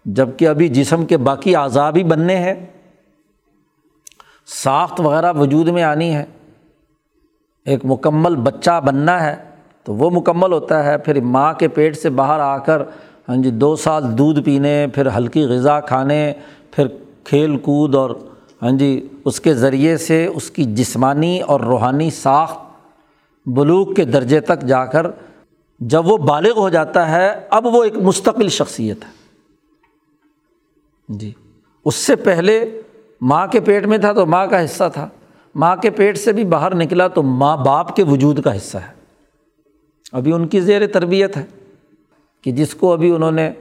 جبکہ ابھی جسم کے باقی اعضا بھی بننے ہیں۔ ساخت وغیرہ وجود میں آنی ہے، ایک مکمل بچہ بننا ہے، تو وہ مکمل ہوتا ہے، پھر ماں کے پیٹ سے باہر آ کر ہاں جی دو سال دودھ پینے، پھر ہلکی غذا کھانے، پھر کھیل کود اور ہاں جی اس کے ذریعے سے اس کی جسمانی اور روحانی ساخت بلوک کے درجے تک جا کر، جب وہ بالغ ہو جاتا ہے، اب وہ ایک مستقل شخصیت ہے۔ جی اس سے پہلے ماں کے پیٹ میں تھا تو ماں کا حصہ تھا۔ ماں کے پیٹ سے بھی باہر نکلا تو ماں باپ کے وجود کا حصہ ہے۔ ابھی ان کی زیر تربیت ہے کہ جس کو ابھی انہوں نے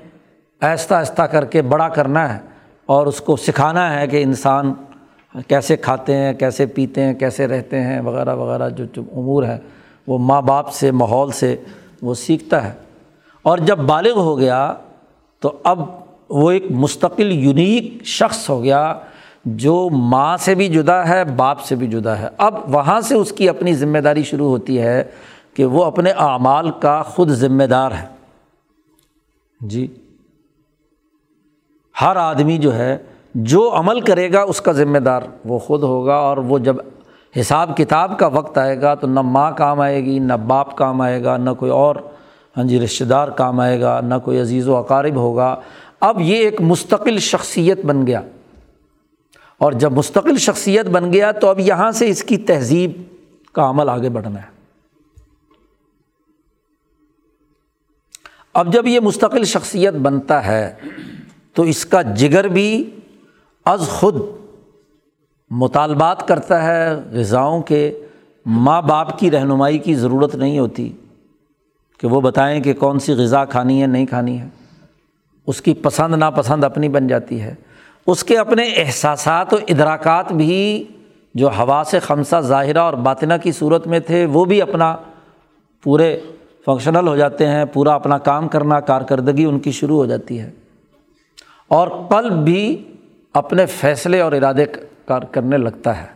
آہستہ آہستہ کر کے بڑا کرنا ہے اور اس کو سکھانا ہے کہ انسان کیسے کھاتے ہیں، کیسے پیتے ہیں، کیسے رہتے ہیں وغیرہ وغیرہ جو جو امور ہے، وہ ماں باپ سے، ماحول سے وہ سیکھتا ہے۔ اور جب بالغ ہو گیا تو اب وہ ایک مستقل، یونیک شخص ہو گیا۔ جو ماں سے بھی جدا ہے، باپ سے بھی جدا ہے۔ اب وہاں سے اس کی اپنی ذمہ داری شروع ہوتی ہے کہ وہ اپنے اعمال کا خود ذمہ دار ہے۔ جی۔ ہر آدمی جو ہے، جو عمل کرے گا، اس کا ذمہ دار وہ خود ہوگا اور وہ جب حساب کتاب کا وقت آئے گا تو نہ ماں کام آئے گی، نہ باپ کام آئے گا، نہ کوئی اور ہاں جی رشتہ دار کام آئے گا، نہ کوئی عزیز و اقارب ہوگا۔ اب یہ ایک مستقل شخصیت بن گیا۔ اور جب مستقل شخصیت بن گیا تو اب یہاں سے اس کی تہذیب کا عمل آگے بڑھنا ہے۔ اب جب یہ مستقل شخصیت بنتا ہے تو اس کا جگر بھی از خود مطالبات کرتا ہے، غذاؤں کے ماں باپ کی رہنمائی کی ضرورت نہیں ہوتی کہ وہ بتائیں کہ کون سی غذا کھانی ہے، نہیں کھانی ہے۔ اس کی پسند ناپسند اپنی بن جاتی ہے۔ اس کے اپنے احساسات و ادراکات بھی جو ہوا سے خمسہ ظاہرہ اور باطنہ کی صورت میں تھے، وہ بھی اپنا پورے فنکشنل ہو جاتے ہیں، پورا اپنا کام کرنا، کارکردگی ان کی شروع ہو جاتی ہے۔ اور قلب بھی اپنے فیصلے اور ارادے کار کرنے لگتا ہے۔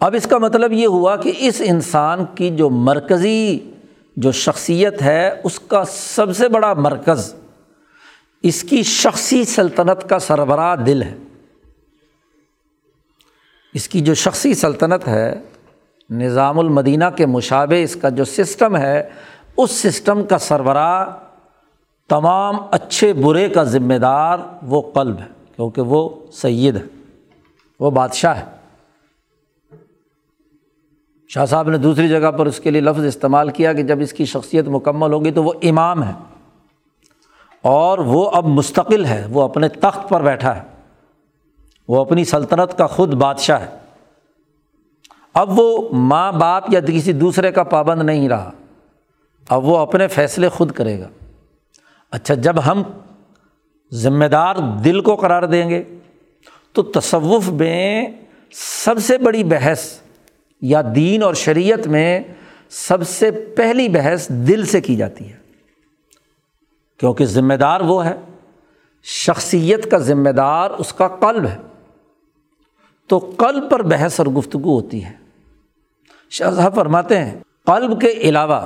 اب اس کا مطلب یہ ہوا کہ اس انسان کی جو مرکزی جو شخصیت ہے، اس کا سب سے بڑا مرکز اس کی شخصی سلطنت کا سربراہ دل ہے۔ اس کی جو شخصی سلطنت ہے، نظام المدینہ کے مشابے اس کا جو سسٹم ہے، اس سسٹم کا سربراہ تمام اچھے برے کا ذمہ دار وہ قلب ہے، کیونکہ وہ سید ہے، وہ بادشاہ ہے۔ شاہ صاحب نے دوسری جگہ پر اس کے لیے لفظ استعمال کیا کہ جب اس کی شخصیت مکمل ہوگی تو وہ امام ہے۔ اور وہ اب مستقل ہے، وہ اپنے تخت پر بیٹھا ہے۔ وہ اپنی سلطنت کا خود بادشاہ ہے۔ اب وہ ماں باپ یا کسی دوسرے کا پابند نہیں رہا۔ اب وہ اپنے فیصلے خود کرے گا۔ اچھا جب ہم ذمہ دار دل کو قرار دیں گے، تو تصوف میں سب سے بڑی بحث یا دین اور شریعت میں سب سے پہلی بحث دل سے کی جاتی ہے۔ کیونکہ ذمہ دار وہ ہے، شخصیت کا ذمہ دار اس کا قلب ہے۔ تو قلب پر بحث اور گفتگو ہوتی ہے۔ شاہ صاحب فرماتے ہیں، قلب کے علاوہ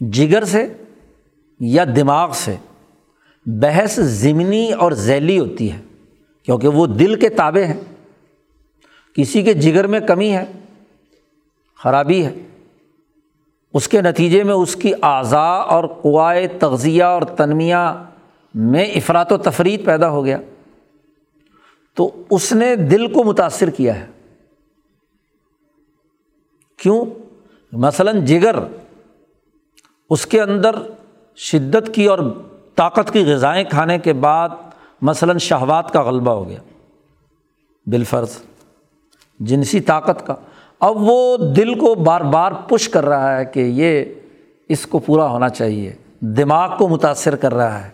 جگر سے یا دماغ سے بحث ضمنی اور ذیلی ہوتی ہے، کیونکہ وہ دل کے تابع ہیں۔ کسی کے جگر میں کمی ہے، خرابی ہے۔ اس کے نتیجے میں اس کی اعضاء اور قوائے تغذیہ اور تنمیہ میں افراد و تفریح پیدا ہو گیا۔ تو اس نے دل کو متاثر کیا ہے۔ کیوں؟ مثلاً جگر اس کے اندر شدت کی اور طاقت کی غذائیں کھانے کے بعد مثلاً شہوات کا غلبہ ہو گیا۔ بالفرض جنسی طاقت کا۔ اب وہ دل کو بار بار پش کر رہا ہے کہ یہ اس کو پورا ہونا چاہیے، دماغ کو متاثر کر رہا ہے۔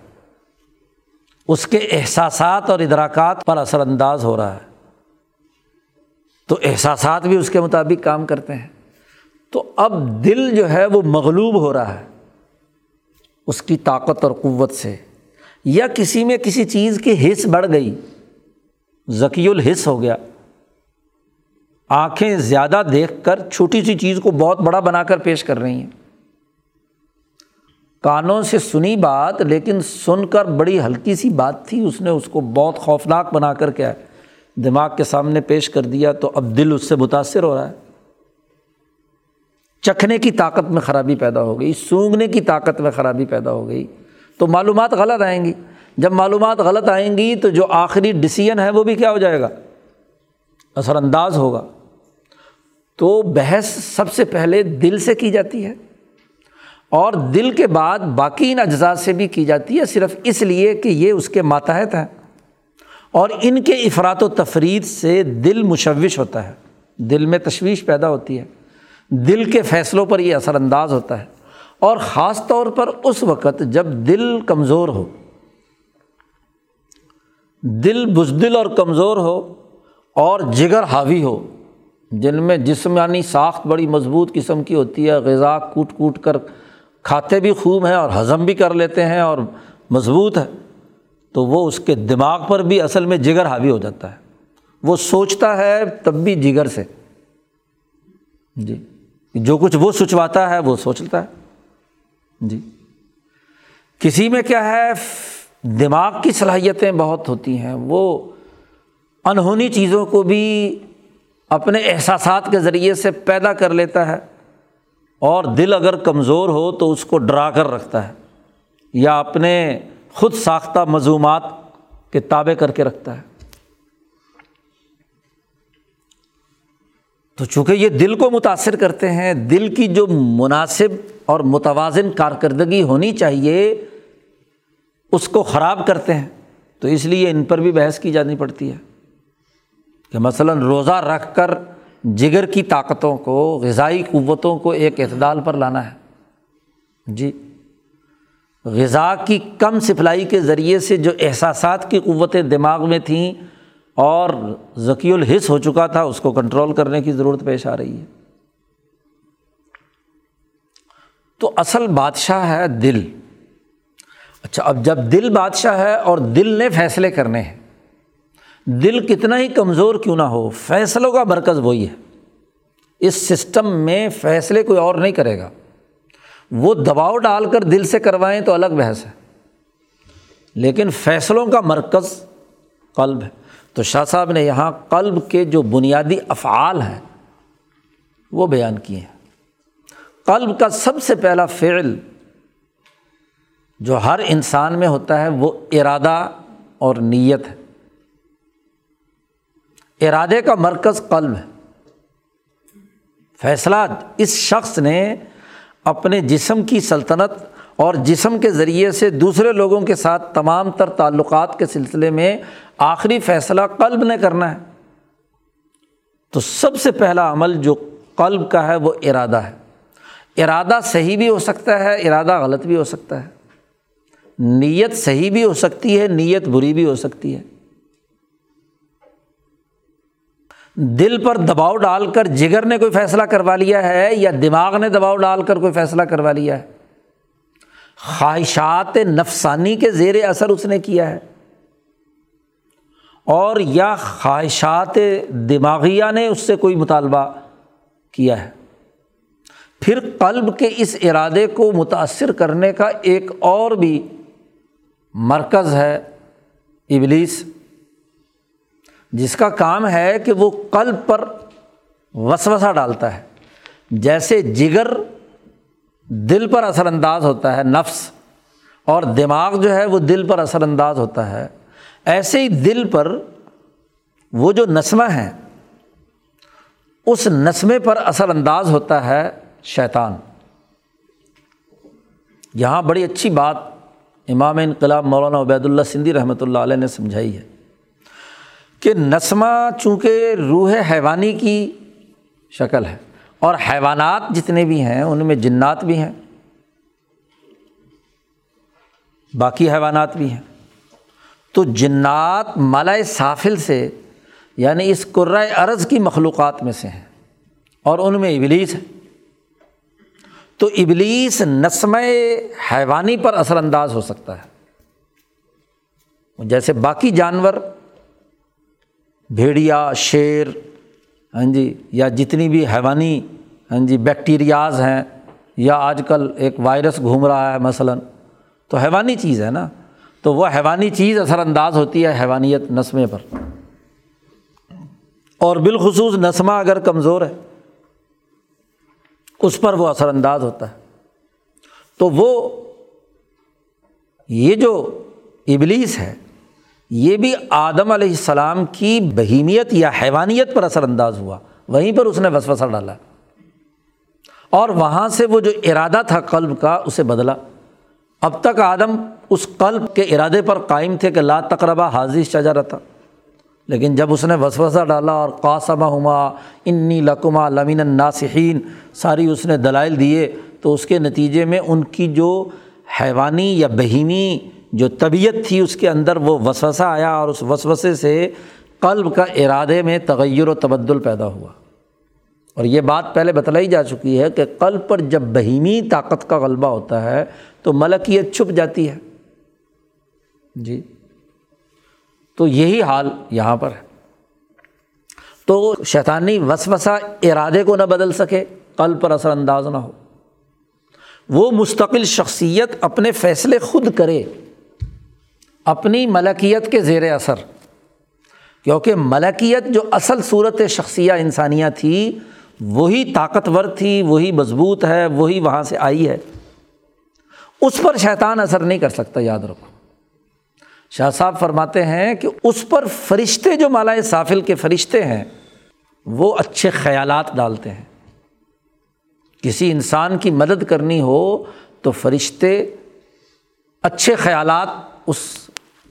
اس کے احساسات اور ادراکات پر اثر انداز ہو رہا ہے۔ تو احساسات بھی اس کے مطابق کام کرتے ہیں۔ تو اب دل جو ہے وہ مغلوب ہو رہا ہے اس کی طاقت اور قوت سے۔ یا کسی میں کسی چیز کی حص بڑھ گئی۔ ذکی الحص ہو گیا۔ آنکھیں زیادہ دیکھ کر چھوٹی سی چیز کو بہت بڑا بنا کر پیش کر رہی ہیں۔ کانوں سے سنی بات، لیکن سن کر بڑی ہلکی سی بات تھی۔ اس نے اس کو بہت خوفناک بنا کر کیا ہے۔ دماغ کے سامنے پیش کر دیا تو اب دل اس سے متاثر ہو رہا ہے۔ چکھنے کی طاقت میں خرابی پیدا ہو گئی سونگنے کی طاقت میں خرابی پیدا ہو گئی۔ تو معلومات غلط آئیں گی۔ جب معلومات غلط آئیں گی تو جو آخری ڈسیزن ہے وہ بھی کیا ہو جائے گا؟ اثر انداز ہوگا۔ تو بحث سب سے پہلے دل سے کی جاتی ہے اور دل کے بعد باقی ان اجزاء سے بھی کی جاتی ہے صرف اس لیے کہ یہ اس کے ماتحت ہیں۔ اور ان کے افراد و تفریح سے دل مشوش ہوتا ہے۔ دل میں تشویش پیدا ہوتی ہے۔ دل کے فیصلوں پر یہ اثر انداز ہوتا ہے۔ اور خاص طور پر اس وقت جب دل کمزور ہو۔ دل بزدل اور کمزور ہو اور جگر حاوی ہو، جن میں جسمانی یعنی ساخت بڑی مضبوط قسم کی ہوتی ہے، غذا کوٹ کوٹ کر کھاتے بھی خوب ہیں اور ہضم بھی کر لیتے ہیں اور مضبوط ہے، تو وہ اس کے دماغ پر بھی اصل میں جگر حاوی ہو جاتا ہے۔ وہ سوچتا ہے تب بھی جگر سے۔ جی جو کچھ وہ سوچواتا ہے، وہ سوچتا ہے۔ جی۔ کسی میں کیا ہے، دماغ کی صلاحیتیں بہت ہوتی ہیں۔ وہ انہونی چیزوں کو بھی اپنے احساسات کے ذریعے سے پیدا کر لیتا ہے اور دل اگر کمزور ہو تو اس کو ڈرا کر رکھتا ہے یا اپنے خود ساختہ مضومات کے تابع کر کے رکھتا ہے۔ تو چونکہ یہ دل کو متاثر کرتے ہیں، دل کی جو مناسب اور متوازن کارکردگی ہونی چاہیے، اس کو خراب کرتے ہیں۔ تو اس لیے ان پر بھی بحث کی جانی پڑتی ہے۔ کہ مثلاً روزہ رکھ کر جگر کی طاقتوں کو، غذائی قوتوں کو ایک اعتدال پر لانا ہے۔ جی۔ غذا کی کم سپلائی کے ذریعے سے جو احساسات کی قوتیں دماغ میں تھیں اور ذکی الحص ہو چکا تھا، اس کو کنٹرول کرنے کی ضرورت پیش آ رہی ہے۔ تو اصل بادشاہ ہے دل۔ اچھا اب جب دل بادشاہ ہے اور دل نے فیصلے کرنے ہیں دل کتنا ہی کمزور کیوں نہ ہو، فیصلوں کا مرکز وہی ہے۔ اس سسٹم میں فیصلے کوئی اور نہیں کرے گا۔ وہ دباؤ ڈال کر دل سے کروائیں تو الگ بحث ہے۔ لیکن فیصلوں کا مرکز قلب ہے۔ تو شاہ صاحب نے یہاں قلب کے جو بنیادی افعال ہیں، وہ بیان کیے ہیں۔ قلب کا سب سے پہلا فعل جو ہر انسان میں ہوتا ہے، وہ ارادہ اور نیت ہے۔ ارادے کا مرکز قلب ہے۔ فیصلہ اس شخص نے اپنے جسم کی سلطنت اور جسم کے ذریعے سے دوسرے لوگوں کے ساتھ تمام تر تعلقات کے سلسلے میں آخری فیصلہ قلب نے کرنا ہے۔ تو سب سے پہلا عمل جو قلب کا ہے وہ ارادہ ہے۔ ارادہ صحیح بھی ہو سکتا ہے، ارادہ غلط بھی ہو سکتا ہے۔ نیت صحیح بھی ہو سکتی ہے، نیت بری بھی ہو سکتی ہے۔ دل پر دباؤ ڈال کر جگر نے کوئی فیصلہ کروا لیا ہے یا دماغ نے دباؤ ڈال کر کوئی فیصلہ کروا لیا ہے؟ خواہشات نفسانی کے زیر اثر اس نے کیا ہے۔ اور یا خواہشات دماغیہ نے اس سے کوئی مطالبہ کیا ہے؟ پھر قلب کے اس ارادے کو متاثر کرنے کا ایک اور بھی مرکز ہے ابلیس۔ جس کا کام ہے کہ وہ قلب پر وسوسہ ڈالتا ہے۔ جیسے جگر دل پر اثر انداز ہوتا ہے، نفس، اور دماغ جو ہے وہ دل پر اثر انداز ہوتا ہے۔ ایسے ہی دل پر وہ جو نسمہ ہیں، اس نسمے پر اثر انداز ہوتا ہے شیطان۔ یہاں بڑی اچھی بات امام انقلاب مولانا عبید اللہ سندھی رحمۃ اللہ علیہ نے سمجھائی ہے۔ کہ نسمہ چونکہ روح حیوانی کی شکل ہے اور حیوانات جتنے بھی ہیں، ان میں جنات بھی ہیں، باقی حیوانات بھی ہیں۔ تو جنات ملائے سافل سے یعنی اس قرۂۂ ارض کی مخلوقات میں سے ہیں اور ان میں ابلیس ہے۔ تو ابلیس نسم حیوانی پر اثر انداز ہو سکتا ہے۔ جیسے باقی جانور بھیڑیا، شیر ہاں جی یا جتنی بھی حیوانی ہاں جی بیکٹیریاز ہیں، یا آج کل ایک وائرس گھوم رہا ہے مثلاً، تو حیوانی چیز ہے نا؟ تو وہ حیوانی چیز اثر انداز ہوتی ہے حیوانیت نسمے پر۔ اور بالخصوص نسمہ اگر کمزور ہے، اس پر وہ اثر انداز ہوتا ہے۔ تو وہ، یہ جو ابلیس ہے یہ بھی آدم علیہ السلام کی بہیمیت یا حیوانیت پر اثر انداز ہوا۔ وہیں پر اس نے وسوسہ ڈالا۔ اور وہاں سے وہ جو ارادہ تھا قلب کا، اسے بدلا۔ اب تک آدم اس قلب کے ارادے پر قائم تھے کہ لا تقربہ حاضر شجا تھا لیکن جب اس نے وسوسہ ڈالا اور قاسمہ ہما انی لقمہ لمین الناسحین، ساری اس نے دلائل دیے، تو اس کے نتیجے میں ان کی جو حیوانی یا بہیمی جو طبیعت تھی اس کے اندر وہ وسوسہ آیا اور اس وسوسے سے قلب کا ارادے میں تغیر و تبدل پیدا ہوا۔ اور یہ بات پہلے بتلائی جا چکی ہے کہ قلب پر جب بہیمی طاقت کا غلبہ ہوتا ہے تو ملکیت چھپ جاتی ہے۔ جی۔ تو یہی حال یہاں پر ہے۔ تو شیطانی وسوسہ ارادے کو نہ بدل سکے، قلب پر اثر انداز نہ ہو۔ وہ مستقل شخصیت اپنے فیصلے خود کرے۔ اپنی ملکیت کے زیر اثر۔ کیونکہ ملکیت جو اصل صورت شخصیہ انسانیہ تھی، وہی طاقتور تھی، وہی مضبوط ہے، وہی وہاں سے آئی ہے۔ اس پر شیطان اثر نہیں کر سکتا، یاد رکھو۔ شاہ صاحب فرماتے ہیں کہ اس پر فرشتے جو مالا سافل کے فرشتے ہیں، وہ اچھے خیالات ڈالتے ہیں۔ کسی انسان کی مدد کرنی ہو تو فرشتے اچھے خیالات اس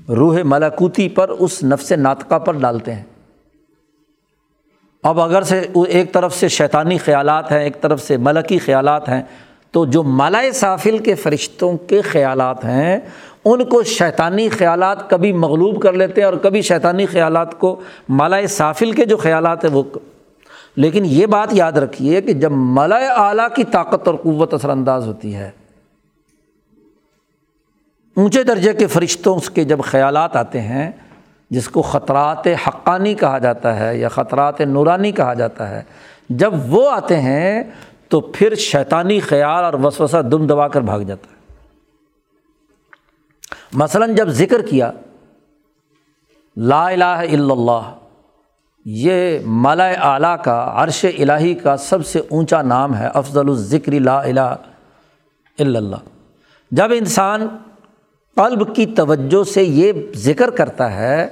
روح ملاکوتی پر اس نفس ناطقہ پر ڈالتے ہیں۔ اب اگر سے ایک طرف سے شیطانی خیالات ہیں، ایک طرف سے ملکی خیالات ہیں، تو جو مالائے سافل کے فرشتوں کے خیالات ہیں، ان کو شیطانی خیالات کبھی مغلوب کر لیتے ہیں اور کبھی شیطانی خیالات کو مالائے سافل کے جو خیالات ہیں وہ لیکن یہ بات یاد رکھیے کہ جب ملائے اعلیٰ کی طاقت اور قوت اثر انداز ہوتی ہے اونچے درجے کے فرشتوں کے جب خیالات آتے ہیں، جس کو خطرات حقانی کہا جاتا ہے یا خطرات نورانی کہا جاتا ہے، جب وہ آتے ہیں تو پھر شیطانی خیال اور وسوسہ دم دبا کر بھاگ جاتا ہے۔ مثلاً جب ذکر کیا، لا الہ الا اللہ، یہ مالا اعلیٰ کا، عرش الٰہی کا سب سے اونچا نام ہے، افضل الذکر لا الہ الا اللہ۔ جب انسان قلب کی توجہ سے یہ ذکر کرتا ہے،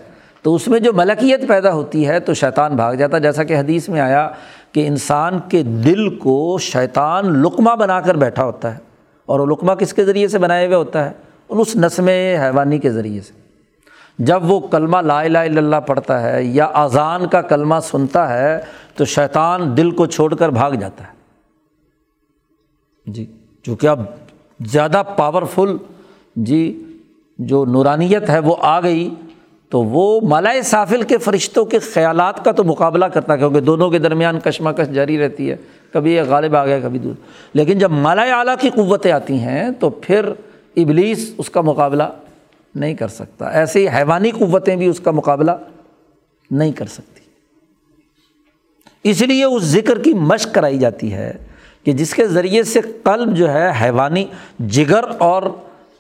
تو اس میں جو ملکیت پیدا ہوتی ہے تو شیطان بھاگ جاتا۔ ہے جیسا کہ حدیث میں آیا کہ انسان کے دل کو شیطان لقمہ بنا کر بیٹھا ہوتا ہے، اور وہ لقمہ کس کے ذریعے سے بنائے ہوئے ہوتا ہے؟ اس نسم حیوانی کے ذریعے سے۔ جب وہ کلمہ لا الہ الا اللہ پڑھتا ہے یا اذان کا کلمہ سنتا ہے، تو شیطان دل کو چھوڑ کر بھاگ جاتا ہے۔ جی چونکہ اب زیادہ پاورفل جی جو نورانیت ہے وہ آ گئی، تو وہ ملائے سافل کے فرشتوں کے خیالات کا تو مقابلہ کرتا، کیونکہ دونوں کے درمیان کشمکش جاری رہتی ہے۔ کبھی یہ غالب آ گیا، کبھی دور۔ لیکن جب مالائے اعلیٰ کی قوتیں آتی ہیں، تو پھر ابلیس اس کا مقابلہ نہیں کر سکتا۔ ایسے ہی حیوانی قوتیں بھی اس کا مقابلہ نہیں کر سکتی۔ اس لیے اس ذکر کی مشق کرائی جاتی ہے کہ جس کے ذریعے سے قلب جو ہے، حیوانی جگر اور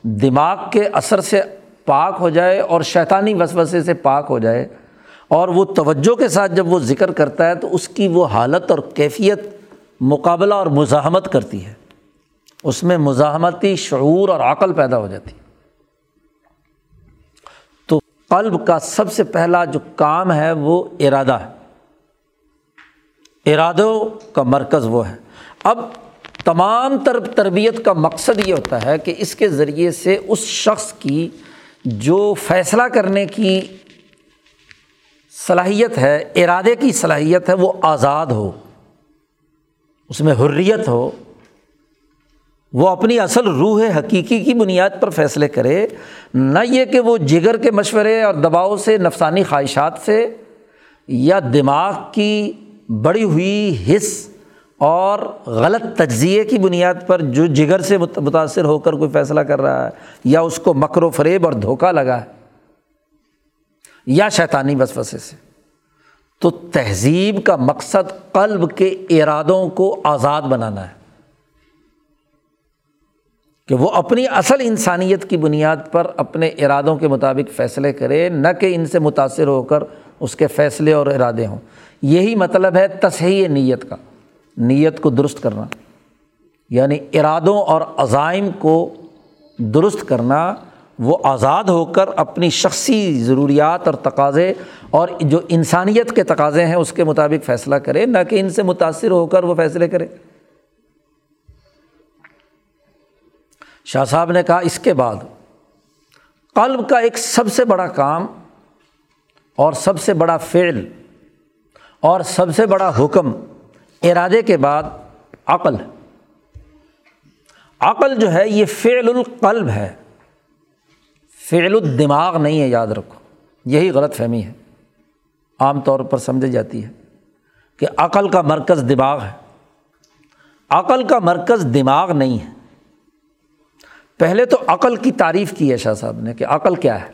دماغ کے اثر سے پاک ہو جائے اور شیطانی وسوسے سے پاک ہو جائے اور وہ توجہ کے ساتھ جب وہ ذکر کرتا ہے تو اس کی وہ حالت اور کیفیت مقابلہ اور مزاحمت کرتی ہے۔ اس میں مزاحمتی شعور اور عقل پیدا ہو جاتی۔ تو قلب کا سب سے پہلا جو کام ہے وہ ارادہ ہے۔ ارادوں کا مرکز وہ ہے۔ اب تمام تر، تربیت کا مقصد یہ ہوتا ہے کہ اس کے ذریعے سے اس شخص کی جو فیصلہ کرنے کی صلاحیت ہے، ارادے کی صلاحیت ہے، وہ آزاد ہو، اس میں حریت ہو، وہ اپنی اصل روح حقیقی کی بنیاد پر فیصلے کرے، نہ یہ کہ وہ جگر کے مشورے اور دباؤ سے، نفسانی خواہشات سے یا دماغ کی بڑی ہوئی حص اور غلط تجزیے کی بنیاد پر جو جگر سے متاثر ہو کر کوئی فیصلہ کر رہا ہے، یا اس کو مکر و فریب اور دھوکہ لگا ہے، یا شیطانی وسوسے سے۔ تو تہذیب کا مقصد قلب کے ارادوں کو آزاد بنانا ہے۔ کہ وہ اپنی اصل انسانیت کی بنیاد پر اپنے ارادوں کے مطابق فیصلے کرے، نہ کہ ان سے متاثر ہو کر اس کے فیصلے اور ارادے ہوں۔ یہی مطلب ہے تصحیح نیت کا۔ نیت کو درست کرنا یعنی ارادوں اور عزائم کو درست کرنا، وہ آزاد ہو کر اپنی شخصی ضروریات اور تقاضے اور جو انسانیت کے تقاضے ہیں، اس کے مطابق فیصلہ کرے، نہ کہ ان سے متاثر ہو کر وہ فیصلے کرے۔ شاہ صاحب نے کہا، اس کے بعد قلب کا ایک سب سے بڑا کام اور سب سے بڑا فعل اور سب سے بڑا حکم ارادے کے بعد عقل۔ عقل جو ہے یہ فعل القلب ہے۔ فعل الدماغ نہیں ہے، یاد رکھو۔ یہی غلط فہمی ہے۔ عام طور پر سمجھی جاتی ہے کہ عقل کا مرکز دماغ ہے۔ عقل کا مرکز دماغ نہیں ہے۔ پہلے تو عقل کی تعریف کی ہے شاہ صاحب نے کہ عقل کیا ہے۔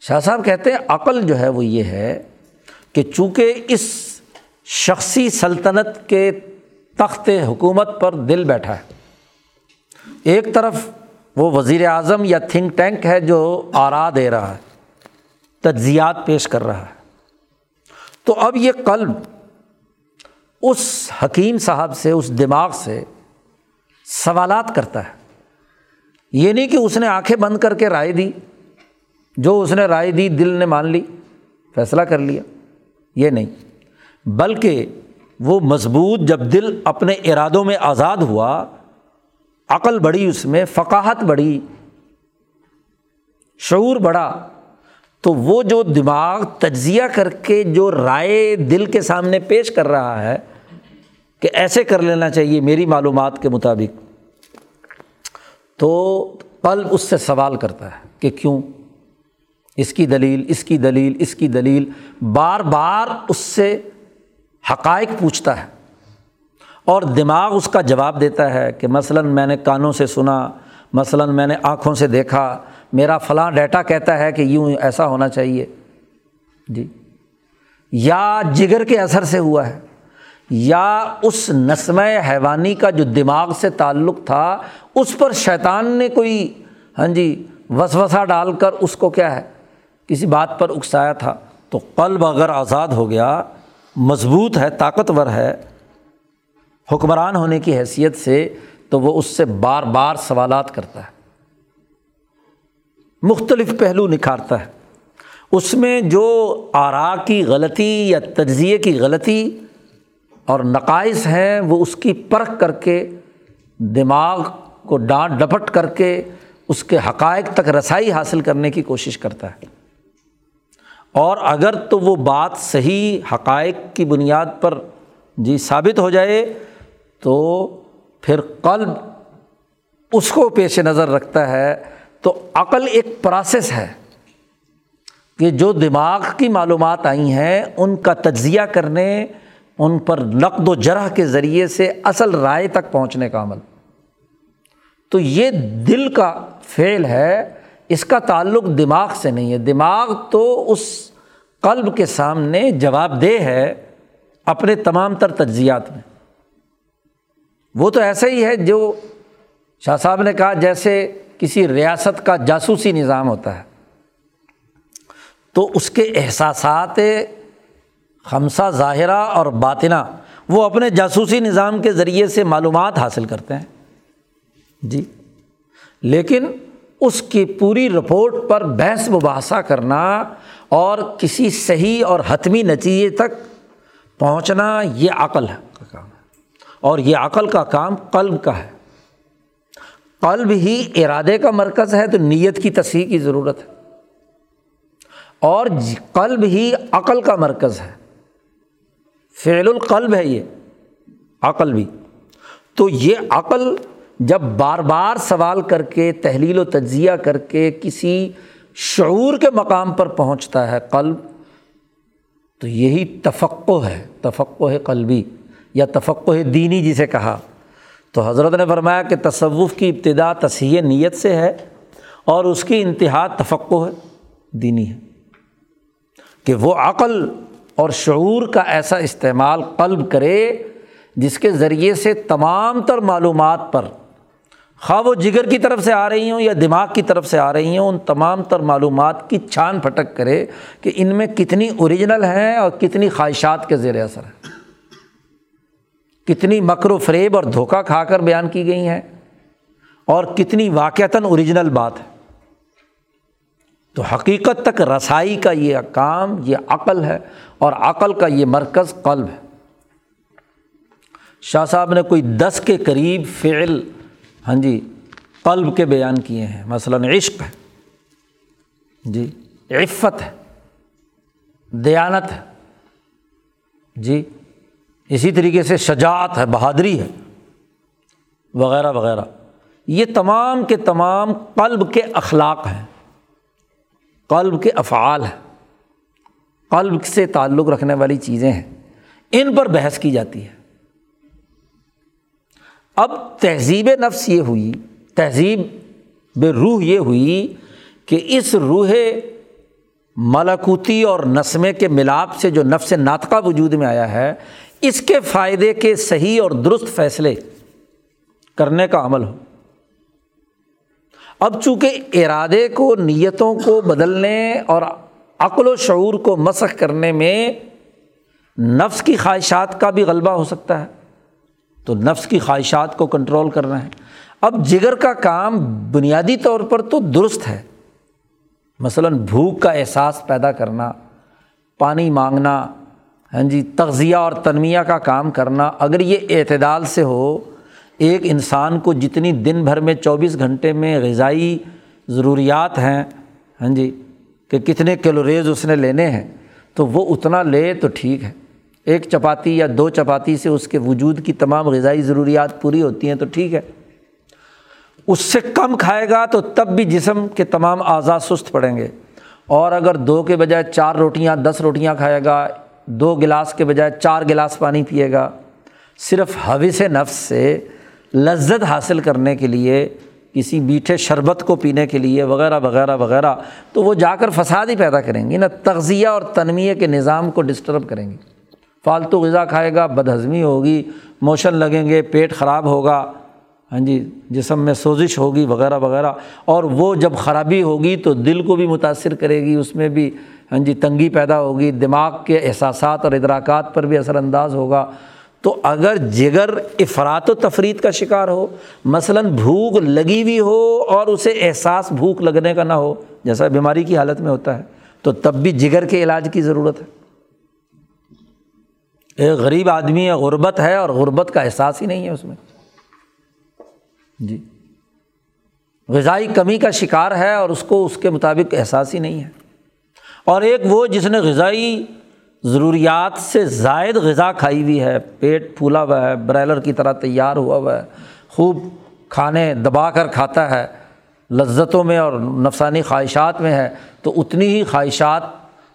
شاہ صاحب کہتے ہیں عقل جو ہے وہ یہ ہے کہ چونکہ اس شخصی سلطنت کے تخت حکومت پر دل بیٹھا ہے۔ ایک طرف وہ وزیر اعظم یا تھنک ٹینک ہے جو آرا دے رہا ہے، تجزیات پیش کر رہا ہے۔ تو اب یہ قلب اس حکیم صاحب سے، اس دماغ سے سوالات کرتا ہے۔ یہ نہیں کہ اس نے آنکھیں بند کر کے رائے دی، جو اس نے رائے دی دل نے مان لی، فیصلہ کر لیا، یہ نہیں۔ بلکہ وہ مضبوط جب دل اپنے ارادوں میں آزاد ہوا، عقل بڑھی اس میں، فقاہت بڑھی شعور بڑھا تو وہ جو دماغ تجزیہ کر کے جو رائے دل کے سامنے پیش کر رہا ہے کہ ایسے کر لینا چاہیے میری معلومات کے مطابق، تو قلب اس سے سوال کرتا ہے کہ کیوں؟ اس کی دلیل، اس کی دلیل، اس کی دلیل، بار بار اس سے حقائق پوچھتا ہے اور دماغ اس کا جواب دیتا ہے کہ مثلاً میں نے کانوں سے سنا، مثلاً میں نے آنکھوں سے دیکھا، میرا فلاں ڈیٹا کہتا ہے کہ یوں ایسا ہونا چاہیے۔ جی۔ یا جگر کے اثر سے ہوا ہے، یا اس نسم حیوانی کا جو دماغ سے تعلق تھا، اس پر شیطان نے کوئی ہاں جی وسوسہ ڈال کر اس کو کیا ہے، کسی بات پر اکسایا تھا۔ تو قلب اگر آزاد ہو گیا مضبوط ہے، طاقتور ہے، حکمران ہونے کی حیثیت سے تو وہ اس سے بار بار سوالات کرتا ہے۔ مختلف پہلو نکھارتا ہے۔ اس میں جو آرا کی غلطی یا تجزیے کی غلطی اور نقائص ہیں، وہ اس کی پرکھ کر کے، دماغ کو ڈانٹ ڈپٹ کر کے، اس کے حقائق تک رسائی حاصل کرنے کی کوشش کرتا ہے۔ اور اگر تو وہ بات صحیح حقائق کی بنیاد پر جی ثابت ہو جائے تو پھر قلب اس کو پیش نظر رکھتا ہے، تو عقل ایک پروسیس ہے کہ جو دماغ کی معلومات آئی ہیں، ان کا تجزیہ کرنے، ان پر نقد و جرح کے ذریعے سے اصل رائے تک پہنچنے کا عمل۔ تو یہ دل کا فعل ہے اس کا تعلق دماغ سے نہیں ہے۔ دماغ تو اس قلب کے سامنے جواب دہ ہے اپنے تمام تر تجزیات میں۔ وہ تو ایسا ہی ہے جو شاہ صاحب نے کہا، جیسے کسی ریاست کا جاسوسی نظام ہوتا ہے۔ تو اس کے احساسات خمسہ ظاہرہ اور باطنہ، وہ اپنے جاسوسی نظام کے ذریعے سے معلومات حاصل کرتے ہیں۔ جی۔ لیکن اس کی پوری رپورٹ پر بحث مباحثہ کرنا اور کسی صحیح اور حتمی نتیجے تک پہنچنا یہ عقل ہے۔ کام ہے اور یہ عقل کا کام قلب کا ہے۔ قلب ہی ارادے کا مرکز ہے تو نیت کی تصحیح کی ضرورت ہے۔ اور قلب ہی عقل کا مرکز ہے۔ فعل القلب ہے یہ، عقل بھی۔ تو یہ عقل جب بار بار سوال کر کے، تحلیل و تجزیہ کر کے کسی شعور کے مقام پر پہنچتا ہے قلب، تو یہی تفقع ہے تفقع ہے قلبی یا تفقع دینی جسے کہا۔ تو حضرت نے فرمایا کہ تصوف کی ابتدا تصحیح نیت سے ہے اور اس کی انتہا تفقع ہے دینی ہے۔ کہ وہ عقل اور شعور کا ایسا استعمال قلب کرے جس کے ذریعے سے تمام تر معلومات پر خواہ وہ جگر کی طرف سے آ رہی ہوں یا دماغ کی طرف سے آ رہی ہوں، ان تمام تر معلومات کی چھان پھٹک کرے کہ ان میں کتنی اوریجنل ہیں اور کتنی خواہشات کے زیر اثر ہیں۔ کتنی مکر و فریب اور دھوکہ کھا کر بیان کی گئی ہیں اور کتنی واقعتاً اوریجنل بات ہے۔ تو حقیقت تک رسائی کا یہ کام، یہ عقل ہے اور عقل کا یہ مرکز قلب ہے۔ شاہ صاحب نے کوئی دس کے قریب فعل ہاں جی قلب کے بیان کیے ہیں۔ مثلاً عشق ہے۔ جی عفت ہے۔ دیانت ہے۔ جی اسی طریقے سے شجاعت ہے، بہادری ہے۔ وغیرہ وغیرہ۔ یہ تمام کے تمام قلب کے اخلاق ہیں۔ قلب کے افعال ہیں۔ قلب سے تعلق رکھنے والی چیزیں ہیں۔ ان پر بحث کی جاتی ہے۔ اب تہذیب نفس یہ ہوئی، تہذیب بے روح یہ ہوئی کہ اس روح ملاکوتی اور نسمے کے ملاپ سے جو نفس ناطقہ وجود میں آیا ہے، اس کے فائدے کے صحیح اور درست فیصلے کرنے کا عمل ہو۔ اب چونکہ ارادے کو، نیتوں کو بدلنے اور عقل و شعور کو مسخ کرنے میں نفس کی خواہشات کا بھی غلبہ ہو سکتا ہے۔ تو نفس کی خواہشات کو کنٹرول کرنا ہے اب جگر کا کام بنیادی طور پر تو درست ہے۔ مثلاً بھوک کا احساس پیدا کرنا، پانی مانگنا ہاں جی تغذیہ اور تنمیہ کا کام کرنا، اگر یہ اعتدال سے ہو، ایک انسان کو جتنی دن بھر میں چوبیس گھنٹے میں غذائی ضروریات ہیں ہاں جی کہ کتنے کیلوریز اس نے لینے ہیں، تو وہ اتنا لے تو ٹھیک ہے۔ ایک چپاتی یا دو چپاتی سے اس کے وجود کی تمام غذائی ضروریات پوری ہوتی ہیں تو ٹھیک ہے۔ اس سے کم کھائے گا تو تب بھی جسم کے تمام اعضاء سست پڑیں گے۔ اور اگر دو کے بجائے چار روٹیاں، دس روٹیاں کھائے گا، دو گلاس کے بجائے چار گلاس پانی پیے گا، صرف حوث نفس سے لذت حاصل کرنے کے لیے، کسی میٹھے شربت کو پینے کے لیے، وغیرہ وغیرہ وغیرہ، تو وہ جا کر فساد ہی پیدا کریں گی، نہ تغذیہ اور تنمیے کے نظام کو ڈسٹرب کریں گی۔ فالتو غذا کھائے گا بد ہضمی ہوگی، موشن لگیں گے، پیٹ خراب ہوگا ہاں جی جسم میں سوزش ہوگی، وغیرہ وغیرہ۔ اور وہ جب خرابی ہوگی تو دل کو بھی متاثر کرے گی، اس میں بھی ہاں جی تنگی پیدا ہوگی، دماغ کے احساسات اور ادراکات پر بھی اثر انداز ہوگا۔ تو اگر جگر افراد و تفریح کا شکار ہو، مثلاً بھوک لگی ہوئی ہو اور اسے احساس بھوک لگنے کا نہ ہو، جیسا بیماری کی حالت میں ہوتا ہے، تو تب بھی جگر کے علاج کی ضرورت ہے۔ ایک غریب آدمی غربت ہے اور غربت کا احساس ہی نہیں ہے اس میں۔ جی۔ غذائی کمی کا شکار ہے اور اس کو اس کے مطابق احساس ہی نہیں ہے۔ اور ایک وہ جس نے غذائی ضروریات سے زائد غذا کھائی ہوئی ہے، پیٹ پھولا ہوا ہے، برائلر کی طرح تیار ہوا ہوا ہے، خوب کھانے دبا کر کھاتا ہے، لذتوں میں اور نفسانی خواہشات میں ہے، تو اتنی ہی خواہشات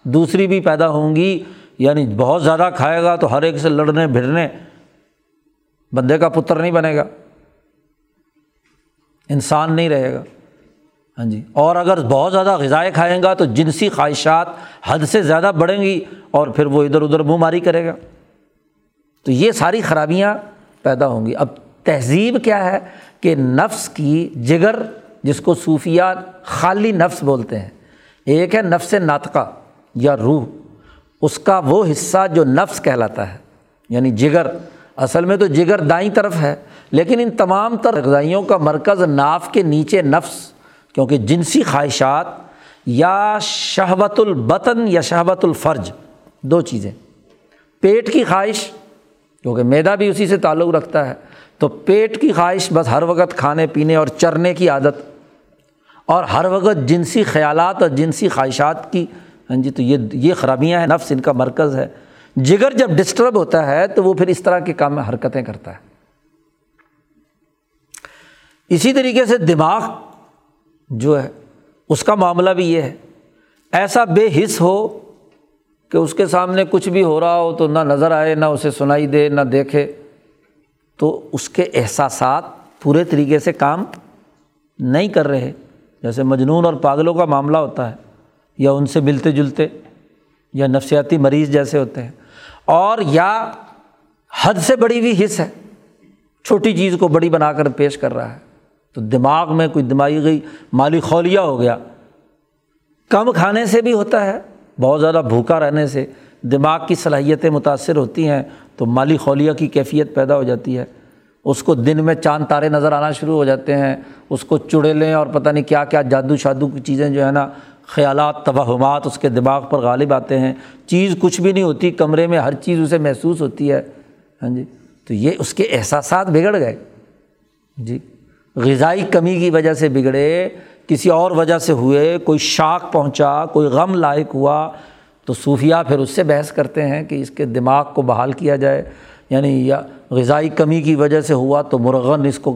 دوسری بھی پیدا ہوں گی۔ یعنی بہت زیادہ کھائے گا تو ہر ایک سے لڑنے بھیڑنے بندے کا پتر نہیں بنے گا۔ انسان نہیں رہے گا۔ ہاں جی۔ اور اگر بہت زیادہ غذائیں کھائیں گا تو جنسی خواہشات حد سے زیادہ بڑھیں گی اور پھر وہ ادھر ادھر منہ ماری کرے گا۔ تو یہ ساری خرابیاں پیدا ہوں گی۔ اب تہذیب کیا ہے کہ نفس کی جگر جس کو صوفیات خالی نفس بولتے ہیں، ایک ہے نفس ناطقہ یا روح۔ اس کا وہ حصہ جو نفس کہلاتا ہے یعنی جگر۔ اصل میں تو جگر دائیں طرف ہے، لیکن ان تمام تر غذائیوں کا مرکز ناف کے نیچے نفس، کیونکہ جنسی خواہشات یا شہوت البطن یا شہوت الفرج، دو چیزیں۔ پیٹ کی خواہش، کیونکہ میدا بھی اسی سے تعلق رکھتا ہے، تو پیٹ کی خواہش بس ہر وقت کھانے، پینے اور چرنے کی عادت، اور ہر وقت جنسی خیالات اور جنسی خواہشات کی ہاں جی تو یہ یہ خرابیاں ہیں، نفس ان کا مرکز ہے۔ جگر جب ڈسٹرب ہوتا ہے، تو وہ پھر اس طرح کے کام میں حرکتیں کرتا ہے۔ اسی طریقے سے دماغ جو ہے، اس کا معاملہ بھی یہ ہے۔ ایسا بے حص ہو کہ اس کے سامنے کچھ بھی ہو رہا ہو، تو نہ نظر آئے، نہ اسے سنائی دے، نہ دیکھے، تو اس کے احساسات پورے طریقے سے کام نہیں کر رہے۔ جیسے مجنون اور پاگلوں کا معاملہ ہوتا ہے۔ یا ان سے ملتے جلتے یا نفسیاتی مریض جیسے ہوتے ہیں اور یا حد سے بڑی ہوئی حص ہے، چھوٹی چیز کو بڑی بنا کر پیش کر رہا ہے۔ تو دماغ میں کوئی دماغی گئی مالی خولیا ہو گیا۔ کم کھانے سے بھی ہوتا ہے، بہت زیادہ بھوکا رہنے سے دماغ کی صلاحیتیں متاثر ہوتی ہیں تو مالی خولیا کی کیفیت پیدا ہو جاتی ہے۔ اس کو دن میں چاند تارے نظر آنا شروع ہو جاتے ہیں، اس کو چڑیلیں اور پتہ نہیں کیا کیا جادو شادو کی چیزیں جو ہے نا خیالات، توہمات اس کے دماغ پر غالب آتے ہیں۔ چیز کچھ بھی نہیں ہوتی، کمرے میں ہر چیز اسے محسوس ہوتی ہے۔ ہاں جی؟ تو یہ اس کے احساسات بگڑ گئے۔ جی؟ غذائی کمی کی وجہ سے بگڑے، کسی اور وجہ سے ہوئے، کوئی شاک پہنچا، کوئی غم لائق ہوا، تو صوفیہ پھر اس سے بحث کرتے ہیں کہ اس کے دماغ کو بحال کیا جائے۔ یعنی یا غذائی کمی کی وجہ سے ہوا تو مرغن اس کو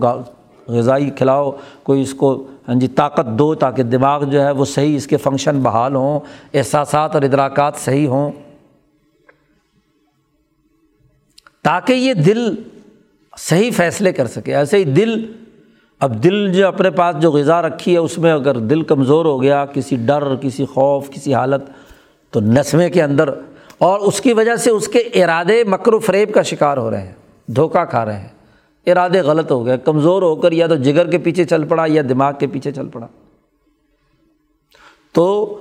غذائی کھلاؤ، کوئی اس کو ہاں جی طاقت دو تاکہ دماغ جو ہے وہ صحیح اس کے فنکشن بحال ہوں، احساسات اور ادراکات صحیح ہوں۔ تاکہ یہ دل صحیح فیصلے کر سکے، ایسے ہی دل، اب دل جو اپنے پاس جو غذا رکھی ہے، اس میں اگر دل کمزور ہو گیا، کسی ڈر، کسی خوف، کسی حالت، تو نسمے کے اندر، اور اس کی وجہ سے اس کے ارادے مکر و فریب کا شکار ہو رہے ہیں، دھوکہ کھا رہے ہیں۔ ارادے غلط ہو گئے، کمزور ہو کر یا تو جگر کے پیچھے چل پڑا یا دماغ کے پیچھے چل پڑا۔ تو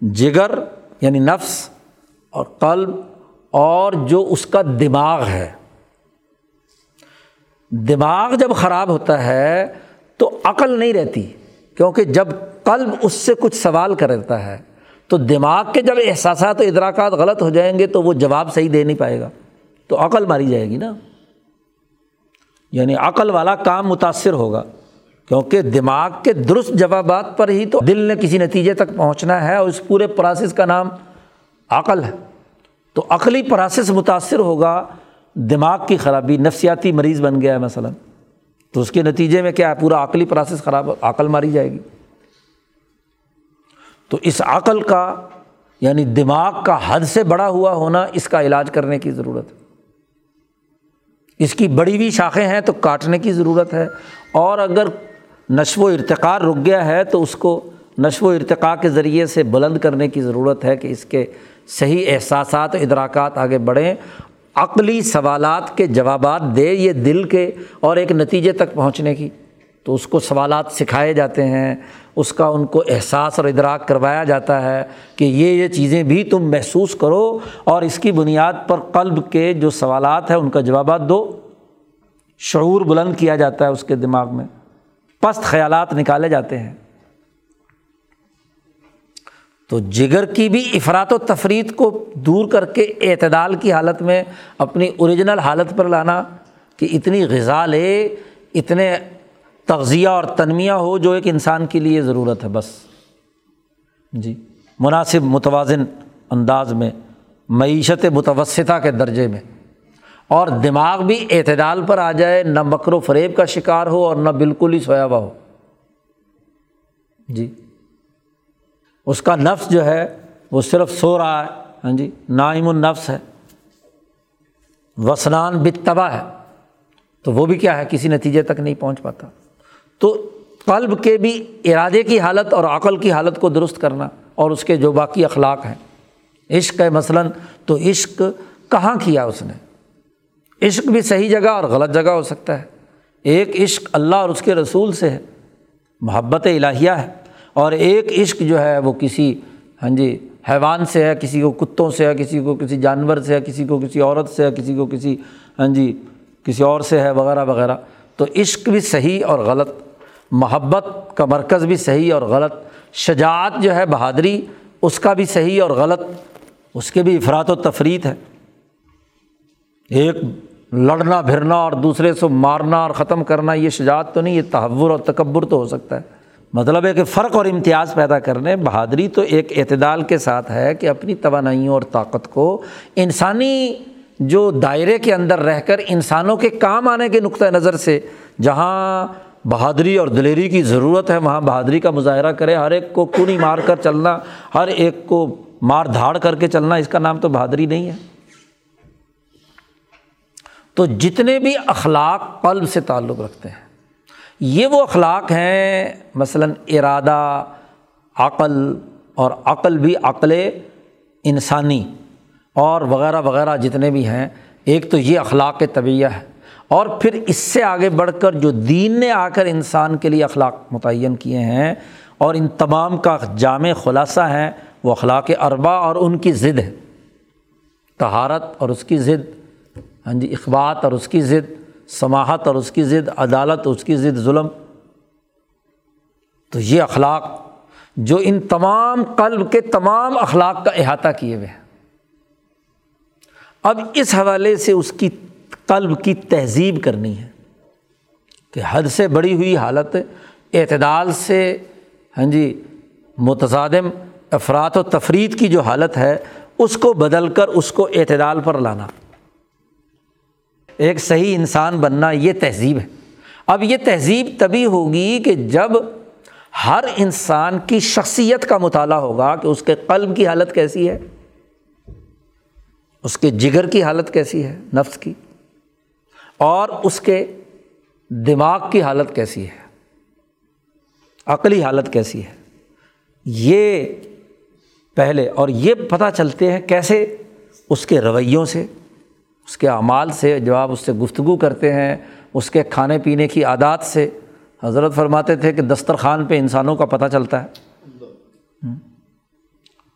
جگر یعنی نفس اور قلب اور جو اس کا دماغ ہے، دماغ جب خراب ہوتا ہے تو عقل نہیں رہتی، کیونکہ جب قلب اس سے کچھ سوال کرتا ہے، تو دماغ کے جب احساسات و ادراکات غلط ہو جائیں گے تو وہ جواب صحیح دے نہیں پائے گا۔ تو عقل ماری جائے گی نا۔ یعنی عقل والا کام متاثر ہوگا، کیونکہ دماغ کے درست جوابات پر ہی تو دل نے کسی نتیجے تک پہنچنا ہے اور اس پورے پروسیس کا نام عقل ہے۔ تو عقلی پروسیس متاثر ہوگا، دماغ کی خرابی، نفسیاتی مریض بن گیا ہے مثلاً۔ تو اس کے نتیجے میں کیا ہے؟ پورا عقلی پروسیس خراب، عقل ماری جائے گی۔ تو اس عقل کا یعنی دماغ کا حد سے بڑا ہوا ہونا، اس کا علاج کرنے کی ضرورت ہے۔ اس کی بڑی ہوئی شاخیں ہیں تو کاٹنے کی ضرورت ہے اور اگر نشو و ارتقاء رک گیا ہے تو اس کو نشو و ارتقاء کے ذریعے سے بلند کرنے کی ضرورت ہے کہ اس کے صحیح احساسات و ادراکات آگے بڑھیں۔ عقلی سوالات کے جوابات دے یہ دل کے اور ایک نتیجے تک پہنچنے کی۔ تو اس کو سوالات سکھائے جاتے ہیں، اس کا ان کو احساس اور ادراک کروایا جاتا ہے کہ یہ یہ چیزیں بھی تم محسوس کرو اور اس کی بنیاد پر قلب کے جو سوالات ہیں ان کا جوابات دو۔ شعور بلند کیا جاتا ہے اس کے دماغ میں۔ پست خیالات نکالے جاتے ہیں۔ تو جگر کی بھی افراد و تفریح کو دور کر کے اعتدال کی حالت میں اپنی اوریجنل حالت پر لانا کہ اتنی غذا لے، اتنے تغذیہ اور تنمیہ ہو جو ایک انسان کے لیے ضرورت ہے، بس۔ جی۔ مناسب، متوازن انداز میں، معیشت متوسطہ کے درجے میں۔ اور دماغ بھی اعتدال پر آ جائے، نہ مکر و فریب کا شکار ہو اور نہ بالکل ہی سویا ہوا ہو۔ جی۔ اس کا نفس جو ہے، وہ صرف سو رہا ہے۔ ہاں جی نائم النفس ہے۔ وسنان بتبا ہے۔ تو وہ بھی کیا ہے؟ کسی نتیجے تک نہیں پہنچ پاتا۔ تو قلب کے بھی ارادے کی حالت اور عقل کی حالت کو درست کرنا اور اس کے جو باقی اخلاق ہیں۔ عشق ہے مثلاً، تو عشق کہاں کیا اس نے؟ عشق بھی صحیح جگہ اور غلط جگہ ہو سکتا ہے۔ ایک عشق اللہ اور اس کے رسول سے ہے۔ محبت الہیہ ہے۔ اور ایک عشق جو ہے وہ کسی ہاں جی حیوان سے ہے، کسی کو کتوں سے ہے، کسی کو کسی جانور سے ہے، کسی کو کسی عورت سے ہے، کسی کو کسی ہاں جی کسی اور سے ہے، وغیرہ وغیرہ۔ تو عشق بھی صحیح اور غلط، محبت کا مرکز بھی صحیح اور غلط، شجاعت جو ہے بہادری، اس کا بھی صحیح اور غلط، اس کے بھی افراد و تفریح ہے۔ ایک لڑنا بھرنا اور دوسرے سے مارنا اور ختم کرنا، یہ شجاعت تو نہیں، یہ تحور اور تکبر تو ہو سکتا ہے۔ مطلب ہے کہ فرق اور امتیاز پیدا کرنے، بہادری تو ایک اعتدال کے ساتھ ہے کہ اپنی توانائیوں اور طاقت کو انسانی جو دائرے کے اندر رہ کر انسانوں کے کام آنے کے نقطۂ نظر سے جہاں بہادری اور دلیری کی ضرورت ہے، وہاں بہادری کا مظاہرہ کرے۔ ہر ایک کو کونی مار کر چلنا، ہر ایک کو مار دھاڑ کر کے چلنا، اس کا نام تو بہادری نہیں ہے۔ تو جتنے بھی اخلاق قلب سے تعلق رکھتے ہیں، یہ وہ اخلاق ہیں، مثلاً ارادہ، عقل اور عقل بھی عقل انسانی۔ اور وغیرہ وغیرہ جتنے بھی ہیں، ایک تو یہ اخلاق طبیعہ ہے۔ اور پھر اس سے آگے بڑھ کر جو دین نے آ کر انسان کے لیے اخلاق متعین کیے ہیں، اور ان تمام کا جامع خلاصہ ہیں، وہ اخلاق اربا اور ان کی ضد ہے۔ تہارت اور اس کی ضد ہاں جی اخبات اور اس کی ضد سماہت اور اس کی ضد، عدالت اور اس کی ضد، ظلم۔ تو یہ اخلاق جو ان تمام قلب کے تمام اخلاق کا احاطہ کیے ہوئے ہیں۔ اب اس حوالے سے اس کی قلب کی تہذیب کرنی ہے کہ حد سے بڑی ہوئی حالت اعتدال سے ہاں جی متصادم افراد و تفریح کی جو حالت ہے، اس کو بدل کر اس کو اعتدال پر لانا۔ ایک صحیح انسان بننا یہ تہذیب ہے۔ اب یہ تہذیب تبھی ہوگی کہ جب ہر انسان کی شخصیت کا مطالعہ ہوگا کہ اس کے قلب کی حالت کیسی ہے۔ اس کے جگر کی حالت کیسی ہے؟ نفس کی. اور اس کے دماغ کی حالت کیسی ہے؟ عقلی حالت کیسی ہے؟ یہ پہلے اور یہ پتہ چلتے ہیں کیسے اس کے رویوں سے، اس کے اعمال سے، جب آپ اس سے گفتگو کرتے ہیں، اس کے کھانے پینے کی عادات سے۔ حضرت فرماتے تھے کہ دسترخوان پہ انسانوں کا پتہ چلتا ہے۔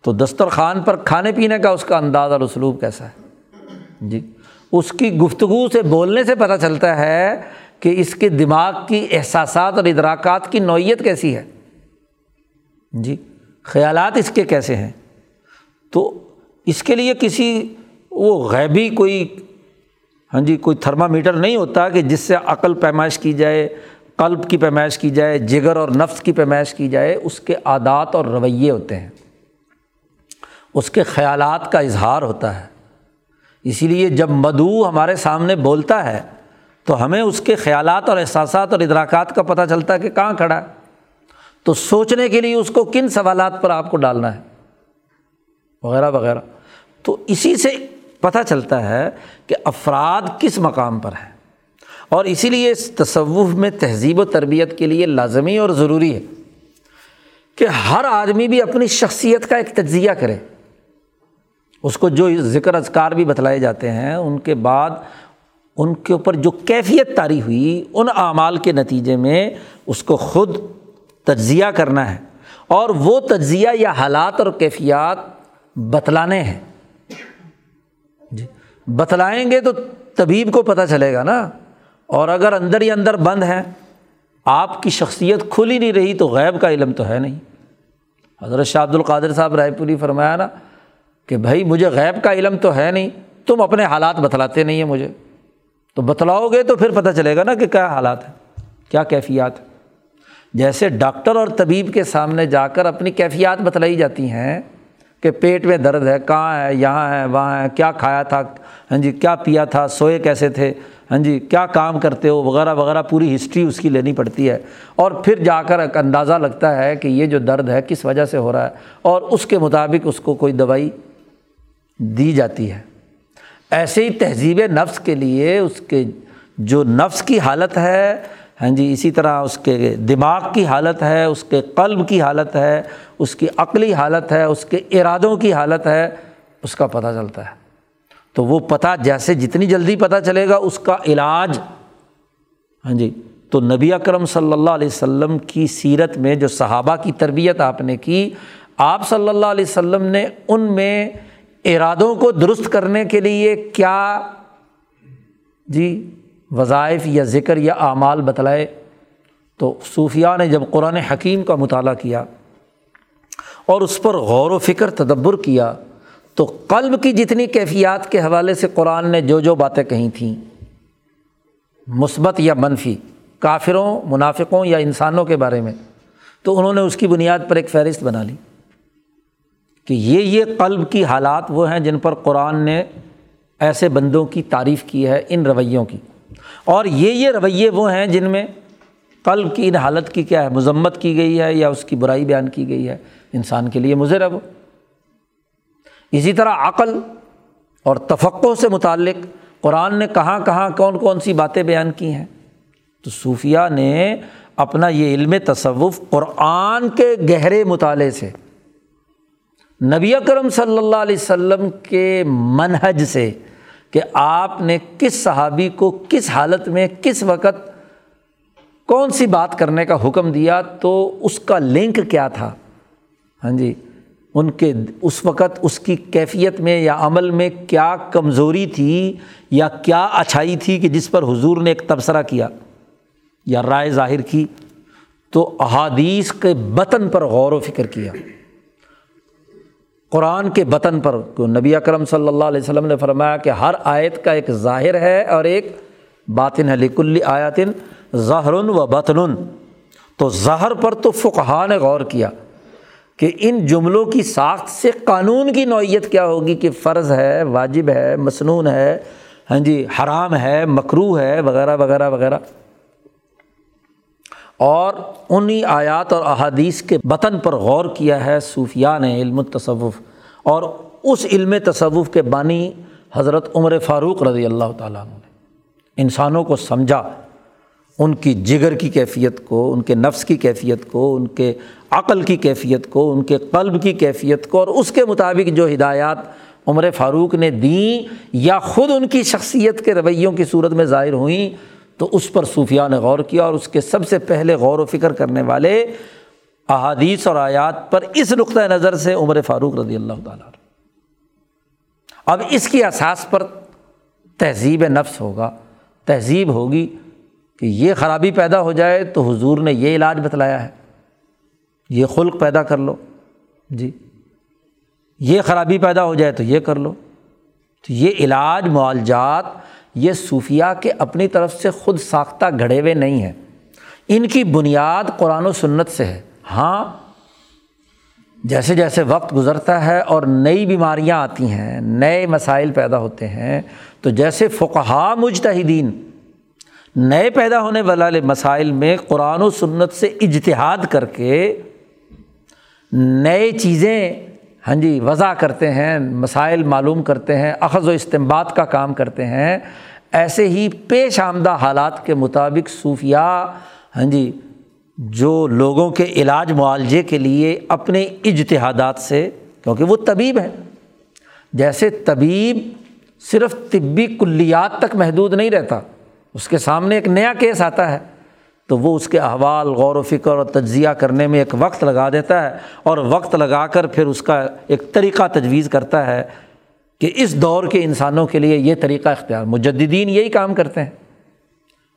تو دسترخوان پر کھانے پینے کا اس کا انداز اور اسلوب کیسا ہے؟ جی اس کی گفتگو سے بولنے سے پتہ چلتا ہے کہ اس کے دماغ کی احساسات اور ادراکات کی نوعیت کیسی ہے۔ جی خیالات اس کے کیسے ہیں؟ تو اس کے لیے کسی وہ غیبی کوئی ہاں جی کوئی تھرما میٹر نہیں ہوتا کہ جس سے عقل پیمائش کی جائے، قلب کی پیمائش کی جائے، جگر اور نفس کی پیمائش کی جائے، اس کے عادات اور رویے ہوتے ہیں۔ اس کے خیالات کا اظہار ہوتا ہے۔ اسی لیے جب مدعو ہمارے سامنے بولتا ہے، تو ہمیں اس کے خیالات اور احساسات اور ادراکات کا پتہ چلتا ہے کہ کہاں کھڑا ہے۔ تو سوچنے کے لیے اس کو کن سوالات پر آپ کو ڈالنا ہے؟ وغیرہ وغیرہ۔ تو اسی سے پتہ چلتا ہے کہ افراد کس مقام پر ہیں۔ اور اسی لیے اس تصوف میں تہذیب و تربیت کے لیے لازمی اور ضروری ہے کہ ہر آدمی بھی اپنی شخصیت کا ایک تجزیہ کرے۔ اس کو جو ذکر اذکار بھی بتلائے جاتے ہیں، ان کے بعد ان کے اوپر جو کیفیت تاری ہوئی ان اعمال کے نتیجے میں اس کو خود تجزیہ کرنا ہے۔ اور وہ تجزیہ یا حالات اور کیفیات بتلانے ہیں۔ جی بتلائیں گے تو طبیب کو پتہ چلے گا نا۔ اور اگر اندر ہی اندر بند ہے آپ کی شخصیت کھل ہی نہیں رہی تو غیب کا علم تو ہے نہیں۔ حضرت شاہ عبد القادر صاحب رائے پوری فرمایا نا کہ بھائی مجھے غیب کا علم تو ہے نہیں، تم اپنے حالات بتلاتے نہیں ہیں مجھے۔ تو بتلاؤ گے تو پھر پتہ چلے گا نا کہ کیا حالات ہیں، کیا کیفیات جیسے ڈاکٹر اور طبیب کے سامنے جا کر اپنی کیفیات بتلائی جاتی ہیں کہ پیٹ میں درد ہے، کہاں ہے، یہاں ہے، وہاں ہے، کیا کھایا تھا ہاں جی کیا پیا تھا، سوئے کیسے تھے ہاں جی کیا کام کرتے ہو، وغیرہ وغیرہ، پوری ہسٹری اس کی لینی پڑتی ہے۔ اور پھر جا کر ایک اندازہ لگتا ہے کہ یہ جو درد ہے کس وجہ سے ہو رہا ہے، اور اس کے مطابق اس کو کوئی دوائی دی جاتی ہے۔ ایسے ہی تہذیب نفس کے لیے اس کے جو نفس کی حالت ہے ہاں جی اسی طرح اس کے دماغ کی حالت ہے، اس کے قلب کی حالت ہے، اس کی عقلی حالت ہے، اس کے ارادوں کی حالت ہے، اس کا پتہ چلتا ہے۔ تو وہ پتہ جیسے جتنی جلدی پتہ چلے گا، اس کا علاج ہاں جی تو نبی اکرم صلی اللہ علیہ وسلم کی سیرت میں جو صحابہ کی تربیت آپ نے کی، آپ صلی اللہ علیہ وسلم نے ان میں ارادوں کو درست کرنے کے لیے کیا جی وظائف یا ذکر یا اعمال بتلائے؟ تو صوفیہ نے جب قرآن حکیم کا مطالعہ کیا اور اس پر غور و فکر تدبر کیا، تو قلب کی جتنی کیفیات کے حوالے سے قرآن نے جو جو باتیں کہی تھیں، مثبت یا منفی، کافروں، منافقوں یا انسانوں کے بارے میں، تو انہوں نے اس کی بنیاد پر ایک فہرست بنا لی۔ کہ یہ یہ قلب کی حالات وہ ہیں جن پر قرآن نے ایسے بندوں کی تعریف کی ہے، ان رویوں کی۔ اور یہ یہ رویے وہ ہیں جن میں قلب کی ان حالت کی کیا ہے، مذمت کی گئی ہے یا اس کی برائی بیان کی گئی ہے۔ انسان کے لیے مضر ہے وہ۔ اسی طرح عقل اور تفقع سے متعلق قرآن نے کہاں کہاں کون کون سی باتیں بیان کی ہیں۔ تو صوفیہ نے اپنا یہ علم تصوف قرآن کے گہرے مطالعے سے نبی اکرم صلی اللہ علیہ وسلم کے منحج سے کہ آپ نے کس صحابی کو کس حالت میں کس وقت کون سی بات کرنے کا حکم دیا تو اس کا لنک کیا تھا؟ ہاں جی ان کے اس وقت اس کی کیفیت میں یا عمل میں کیا کمزوری تھی یا کیا اچھائی تھی کہ جس پر حضور نے ایک تبصرہ کیا یا رائے ظاہر کی؟ تو احادیث کے بطن پر غور و فکر کیا۔ قرآن کے بطن پر نبی اکرم صلی اللہ علیہ وسلم نے فرمایا کہ ہر آیت کا ایک ظاہر ہے اور ایک باطن ہے، لکل آیاتن ظاہر و بطن۔ تو ظاہر پر تو فقہ نے غور کیا کہ ان جملوں کی ساخت سے قانون کی نوعیت کیا ہوگی کہ فرض ہے، واجب ہے، مصنون ہے ہاں جی حرام ہے مکرو ہے، وغیرہ وغیرہ وغیرہ۔ اور انہیں آیات اور احادیث کے بطن پر غور کیا ہے صوفیہ نے علم تصوف اور اس علم تصوف کے بانی حضرت عمر فاروق رضی اللہ تعالیٰ عنہ نے۔ انسانوں کو سمجھا، ان کی جگر کی کیفیت کو، ان کے نفس کی کیفیت کو، ان کے عقل کی کیفیت کو، ان کے قلب کی کیفیت کو اور اس کے مطابق جو ہدایات عمر فاروق نے دیں یا خود ان کی شخصیت کے رویوں کی صورت میں ظاہر ہوئیں تو اس پر صوفیہ نے غور کیا اور اس کے سب سے پہلے غور و فکر کرنے والے احادیث اور آیات پر اس نقطۂ نظر سے عمر فاروق رضی اللہ تعالیٰ اب اس کی اساس پر تہذیب نفس ہوگا۔ تہذیب ہوگی کہ یہ خرابی پیدا ہو جائے تو حضور نے یہ علاج بتلایا ہے۔ یہ خلق پیدا کر لو۔ جی۔ یہ خرابی پیدا ہو جائے تو یہ کر لو۔ تو یہ علاج معالجات یہ صوفیہ کے اپنی طرف سے خود ساختہ گھڑے ہوئے نہیں ہیں۔ ان کی بنیاد قرآن و سنت سے ہے۔ ہاں جیسے جیسے وقت گزرتا ہے اور نئی بیماریاں آتی ہیں، نئے مسائل پیدا ہوتے ہیں، تو جیسے فقہا مجتہدین نئے پیدا ہونے والے مسائل میں قرآن و سنت سے اجتہاد کر کے نئے چیزیں ہاں جی وضع کرتے ہیں، مسائل معلوم کرتے ہیں، اخذ و استمباد کا کام کرتے ہیں۔ ایسے ہی پیش آمدہ حالات کے مطابق صوفیہ ہاں جی جو لوگوں کے علاج معالجے کے لیے اپنے اجتہادات سے، کیونکہ وہ طبیب ہیں، جیسے طبیب صرف طبی کلیات تک محدود نہیں رہتا، اس کے سامنے ایک نیا کیس آتا ہے، تو وہ اس کے احوال، غور و فکر اور تجزیہ کرنے میں ایک وقت لگا دیتا ہے، اور وقت لگا کر پھر اس کا ایک طریقہ تجویز کرتا ہے کہ اس دور کے انسانوں کے لیے یہ طریقہ اختیار مجدین یہی کام کرتے ہیں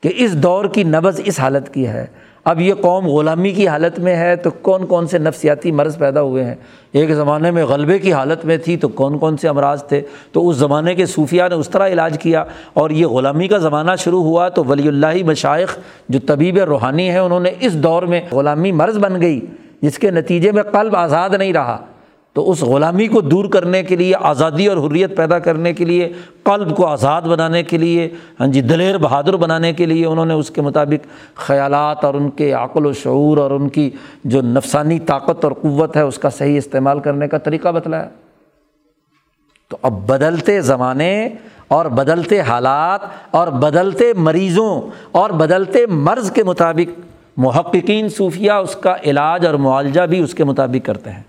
کہ اس دور کی نبز اس حالت کی ہے۔ اب یہ قوم غلامی کی حالت میں ہے تو کون کون سے نفسیاتی مرض پیدا ہوئے ہیں؟ ایک زمانے میں غلبے کی حالت میں تھی تو کون کون سے امراض تھے؟ تو اس زمانے کے صوفیہ نے اس طرح علاج کیا اور یہ غلامی کا زمانہ شروع ہوا تو ولی اللہ مشائق جو طبیب روحانی ہیں، انہوں نے اس دور میں غلامی مرض بن گئی جس کے نتیجے میں قلب آزاد نہیں رہا۔ تو اس غلامی کو دور کرنے کے لیے، آزادی اور حریت پیدا کرنے کے لیے، قلب کو آزاد بنانے کے لیے ہاں جی دلیر بہادر بنانے کے لیے انہوں نے اس کے مطابق خیالات اور ان کے عقل و شعور اور ان کی جو نفسانی طاقت اور قوت ہے، اس کا صحیح استعمال کرنے کا طریقہ بتلایا۔ تو اب بدلتے زمانے اور بدلتے حالات اور بدلتے مریضوں اور بدلتے مرض کے مطابق، محققین صوفیہ اس کا علاج اور معالجہ بھی اس کے مطابق کرتے ہیں۔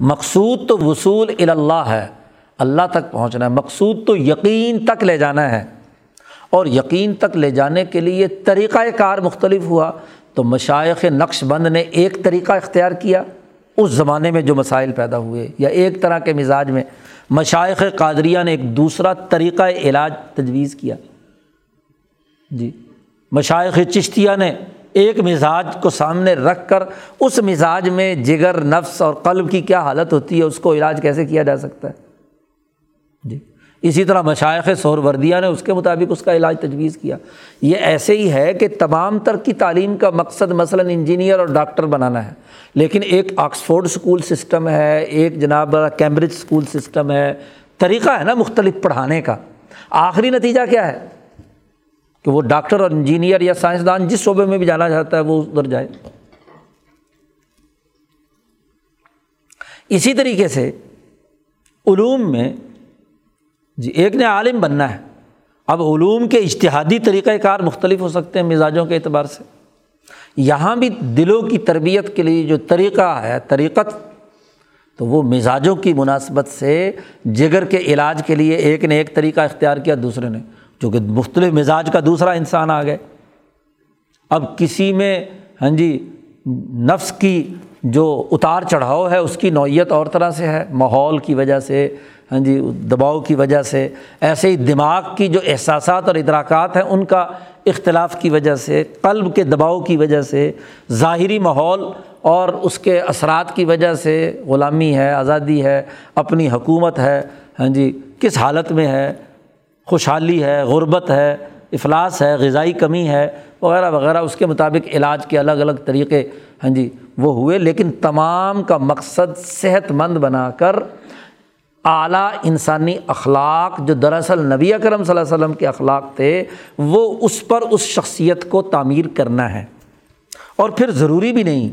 مقصود تو وصول اللہ ہے۔ اللہ تک پہنچنا ہے۔ مقصود تو یقین تک لے جانا ہے۔ اور یقین تک لے جانے کے لیے طریقۂ کار مختلف ہوا۔ تو مشائق نقش بند نے ایک طریقہ اختیار کیا۔ اس زمانے میں جو مسائل پیدا ہوئے یا ایک طرح کے مزاج میں مشائق قادریہ نے ایک دوسرا طریقۂ علاج تجویز کیا۔ جی۔ مشائق چشتیہ نے ایک مزاج کو سامنے رکھ کر اس مزاج میں جگر، نفس اور قلب کی کیا حالت ہوتی ہے، اس کو علاج کیسے کیا جا سکتا ہے؟ جی۔ اسی طرح مشائق سور وردیہ نے اس کے مطابق اس کا علاج تجویز کیا۔ یہ ایسے ہی ہے کہ تمام تر کی تعلیم کا مقصد مثلاً انجینئر اور ڈاکٹر بنانا ہے، لیکن ایک آکسفورڈ اسکول سسٹم ہے، ایک جناب کیمبرج اسکول سسٹم ہے، طریقہ ہے نا مختلف پڑھانے کا۔ آخری نتیجہ کیا ہے؟ کہ وہ ڈاکٹر اور انجینئر یا سائنسدان جس شعبے میں بھی جانا چاہتا ہے وہ ادھر جائے۔ اسی طریقے سے علوم میں جی ایک نے عالم بننا ہے۔ اب علوم کے اشتہادی طریقۂ کار مختلف ہو سکتے ہیں مزاجوں کے اعتبار سے۔ یہاں بھی دلوں کی تربیت کے لیے جو طریقہ ہے، طریقت، تو وہ مزاجوں کی مناسبت سے جگر کے علاج کے لیے ایک نے ایک طریقہ اختیار کیا، دوسرے نے۔ چونکہ مختلف مزاج کا دوسرا انسان آ گئے۔ اب کسی میں ہاں جی نفس کی جو اتار چڑھاؤ ہے، اس کی نوعیت اور طرح سے ہے۔ ماحول کی وجہ سے ہاں جی دباؤ کی وجہ سے، ایسے ہی دماغ کی جو احساسات اور ادراکات ہیں، ان کا اختلاف کی وجہ سے، قلب کے دباؤ کی وجہ سے، ظاہری ماحول اور اس کے اثرات کی وجہ سے غلامی ہے، آزادی ہے، اپنی حکومت ہے ہاں جی کس حالت میں ہے خوشحالی ہے، غربت ہے، افلاس ہے، غذائی کمی ہے، وغیرہ وغیرہ۔ اس کے مطابق علاج کے الگ الگ طریقے ہاں جی وہ ہوئے۔ لیکن تمام کا مقصد صحت مند بنا کر اعلیٰ انسانی اخلاق، جو دراصل نبی اکرم صلی اللہ علیہ وسلم کے اخلاق تھے، وہ اس پر اس شخصیت کو تعمیر کرنا ہے۔ اور پھر ضروری بھی نہیں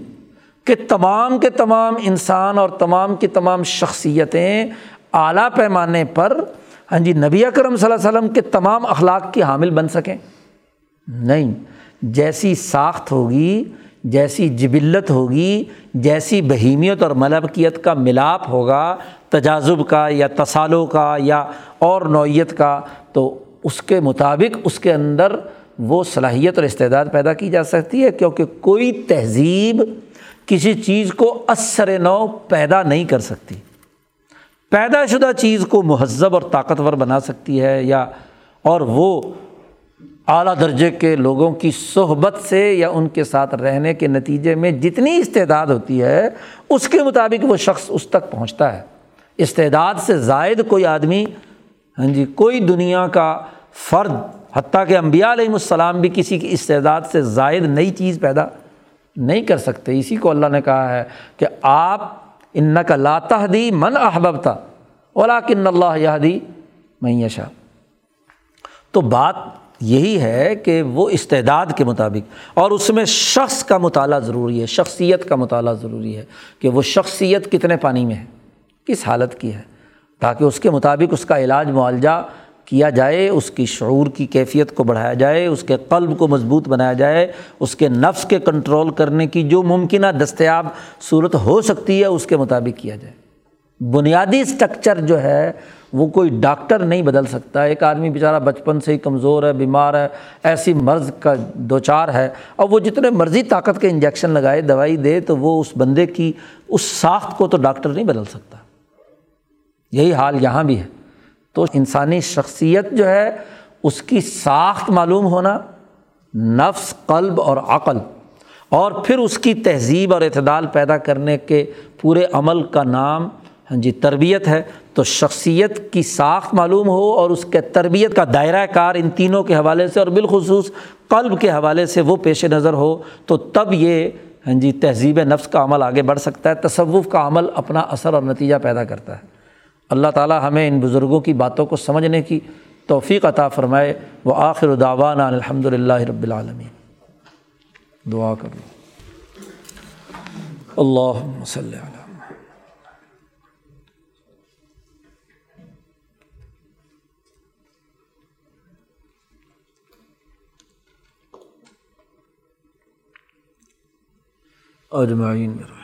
کہ تمام کے تمام انسان اور تمام کی تمام شخصیتیں اعلیٰ پیمانے پر ہاں جی نبی اکرم صلی اللہ علیہ وسلم کے تمام اخلاق کی حامل بن سکیں؟ نہیں۔ جیسی ساخت ہوگی، جیسی جبلت ہوگی، جیسی بہیمیت اور ملبکیت کا ملاپ ہوگا تجازب کا یا تصالوں کا یا اور نوعیت کا، تو اس کے مطابق اس کے اندر وہ صلاحیت اور استعداد پیدا کی جا سکتی ہے، کیونکہ کوئی تہذیب کسی چیز کو اثر نو پیدا نہیں کر سکتی۔ پیدا شدہ چیز کو مہذب اور طاقتور بنا سکتی ہے یا اور وہ اعلیٰ درجے کے لوگوں کی صحبت سے یا ان کے ساتھ رہنے کے نتیجے میں جتنی استعداد ہوتی ہے، اس کے مطابق وہ شخص اس تک پہنچتا ہے۔ استعداد سے زائد کوئی آدمی ہاں جی کوئی دنیا کا فرد، حتیٰ کہ امبیا علیہم السلام بھی کسی کی استعداد سے زائد نئی چیز پیدا نہیں کر سکتے۔ اسی کو اللہ نے کہا ہے کہ آپ ان کا لاتح دی من احباب تھا اولا کن اللہ یادی معیشہ تو بات یہی ہے کہ وہ استعداد کے مطابق، اور اس میں شخص کا مطالعہ ضروری ہے، شخصیت کا مطالعہ ضروری ہے کہ وہ شخصیت کتنے پانی میں ہے، کس حالت کی ہے، تاکہ اس کے مطابق اس کا علاج معالجہ کیا جائے، اس کی شعور کی کیفیت کو بڑھایا جائے، اس کے قلب کو مضبوط بنایا جائے، اس کے نفس کے کنٹرول کرنے کی جو ممکنہ دستیاب صورت ہو سکتی ہے، اس کے مطابق کیا جائے۔ بنیادی اسٹرکچر جو ہے، وہ کوئی ڈاکٹر نہیں بدل سکتا۔ ایک آدمی بیچارہ بچپن سے ہی کمزور ہے، بیمار ہے، ایسی مرض کا دو چار ہے، اور وہ جتنے مرضی طاقت کے انجیکشن لگائے، دوائی دے، تو وہ اس بندے کی، اس ساخت کو تو ڈاکٹر نہیں بدل سکتا۔ یہی حال یہاں بھی ہے۔ تو انسانی شخصیت جو ہے، اس کی ساخت معلوم ہونا، نفس، قلب اور عقل، اور پھر اس کی تہذیب اور اعتدال پیدا کرنے کے پورے عمل کا نام ہاں جی تربیت ہے۔ تو شخصیت کی ساخت معلوم ہو اور اس کے تربیت کا دائرۂ کار ان تینوں کے حوالے سے اور بالخصوص قلب کے حوالے سے وہ پیش نظر ہو، تو تب یہ ہاں جی تہذیب نفس کا عمل آگے بڑھ سکتا ہے، تصوف کا عمل اپنا اثر اور نتیجہ پیدا کرتا ہے۔ اللہ تعالیٰ ہمیں ان بزرگوں کی باتوں کو سمجھنے کی توفیق عطا فرمائے۔ وہ آخر داوان الحمد للہ رب العالمین۔ دعا کرو۔ اللہ وسلم اجمعین۔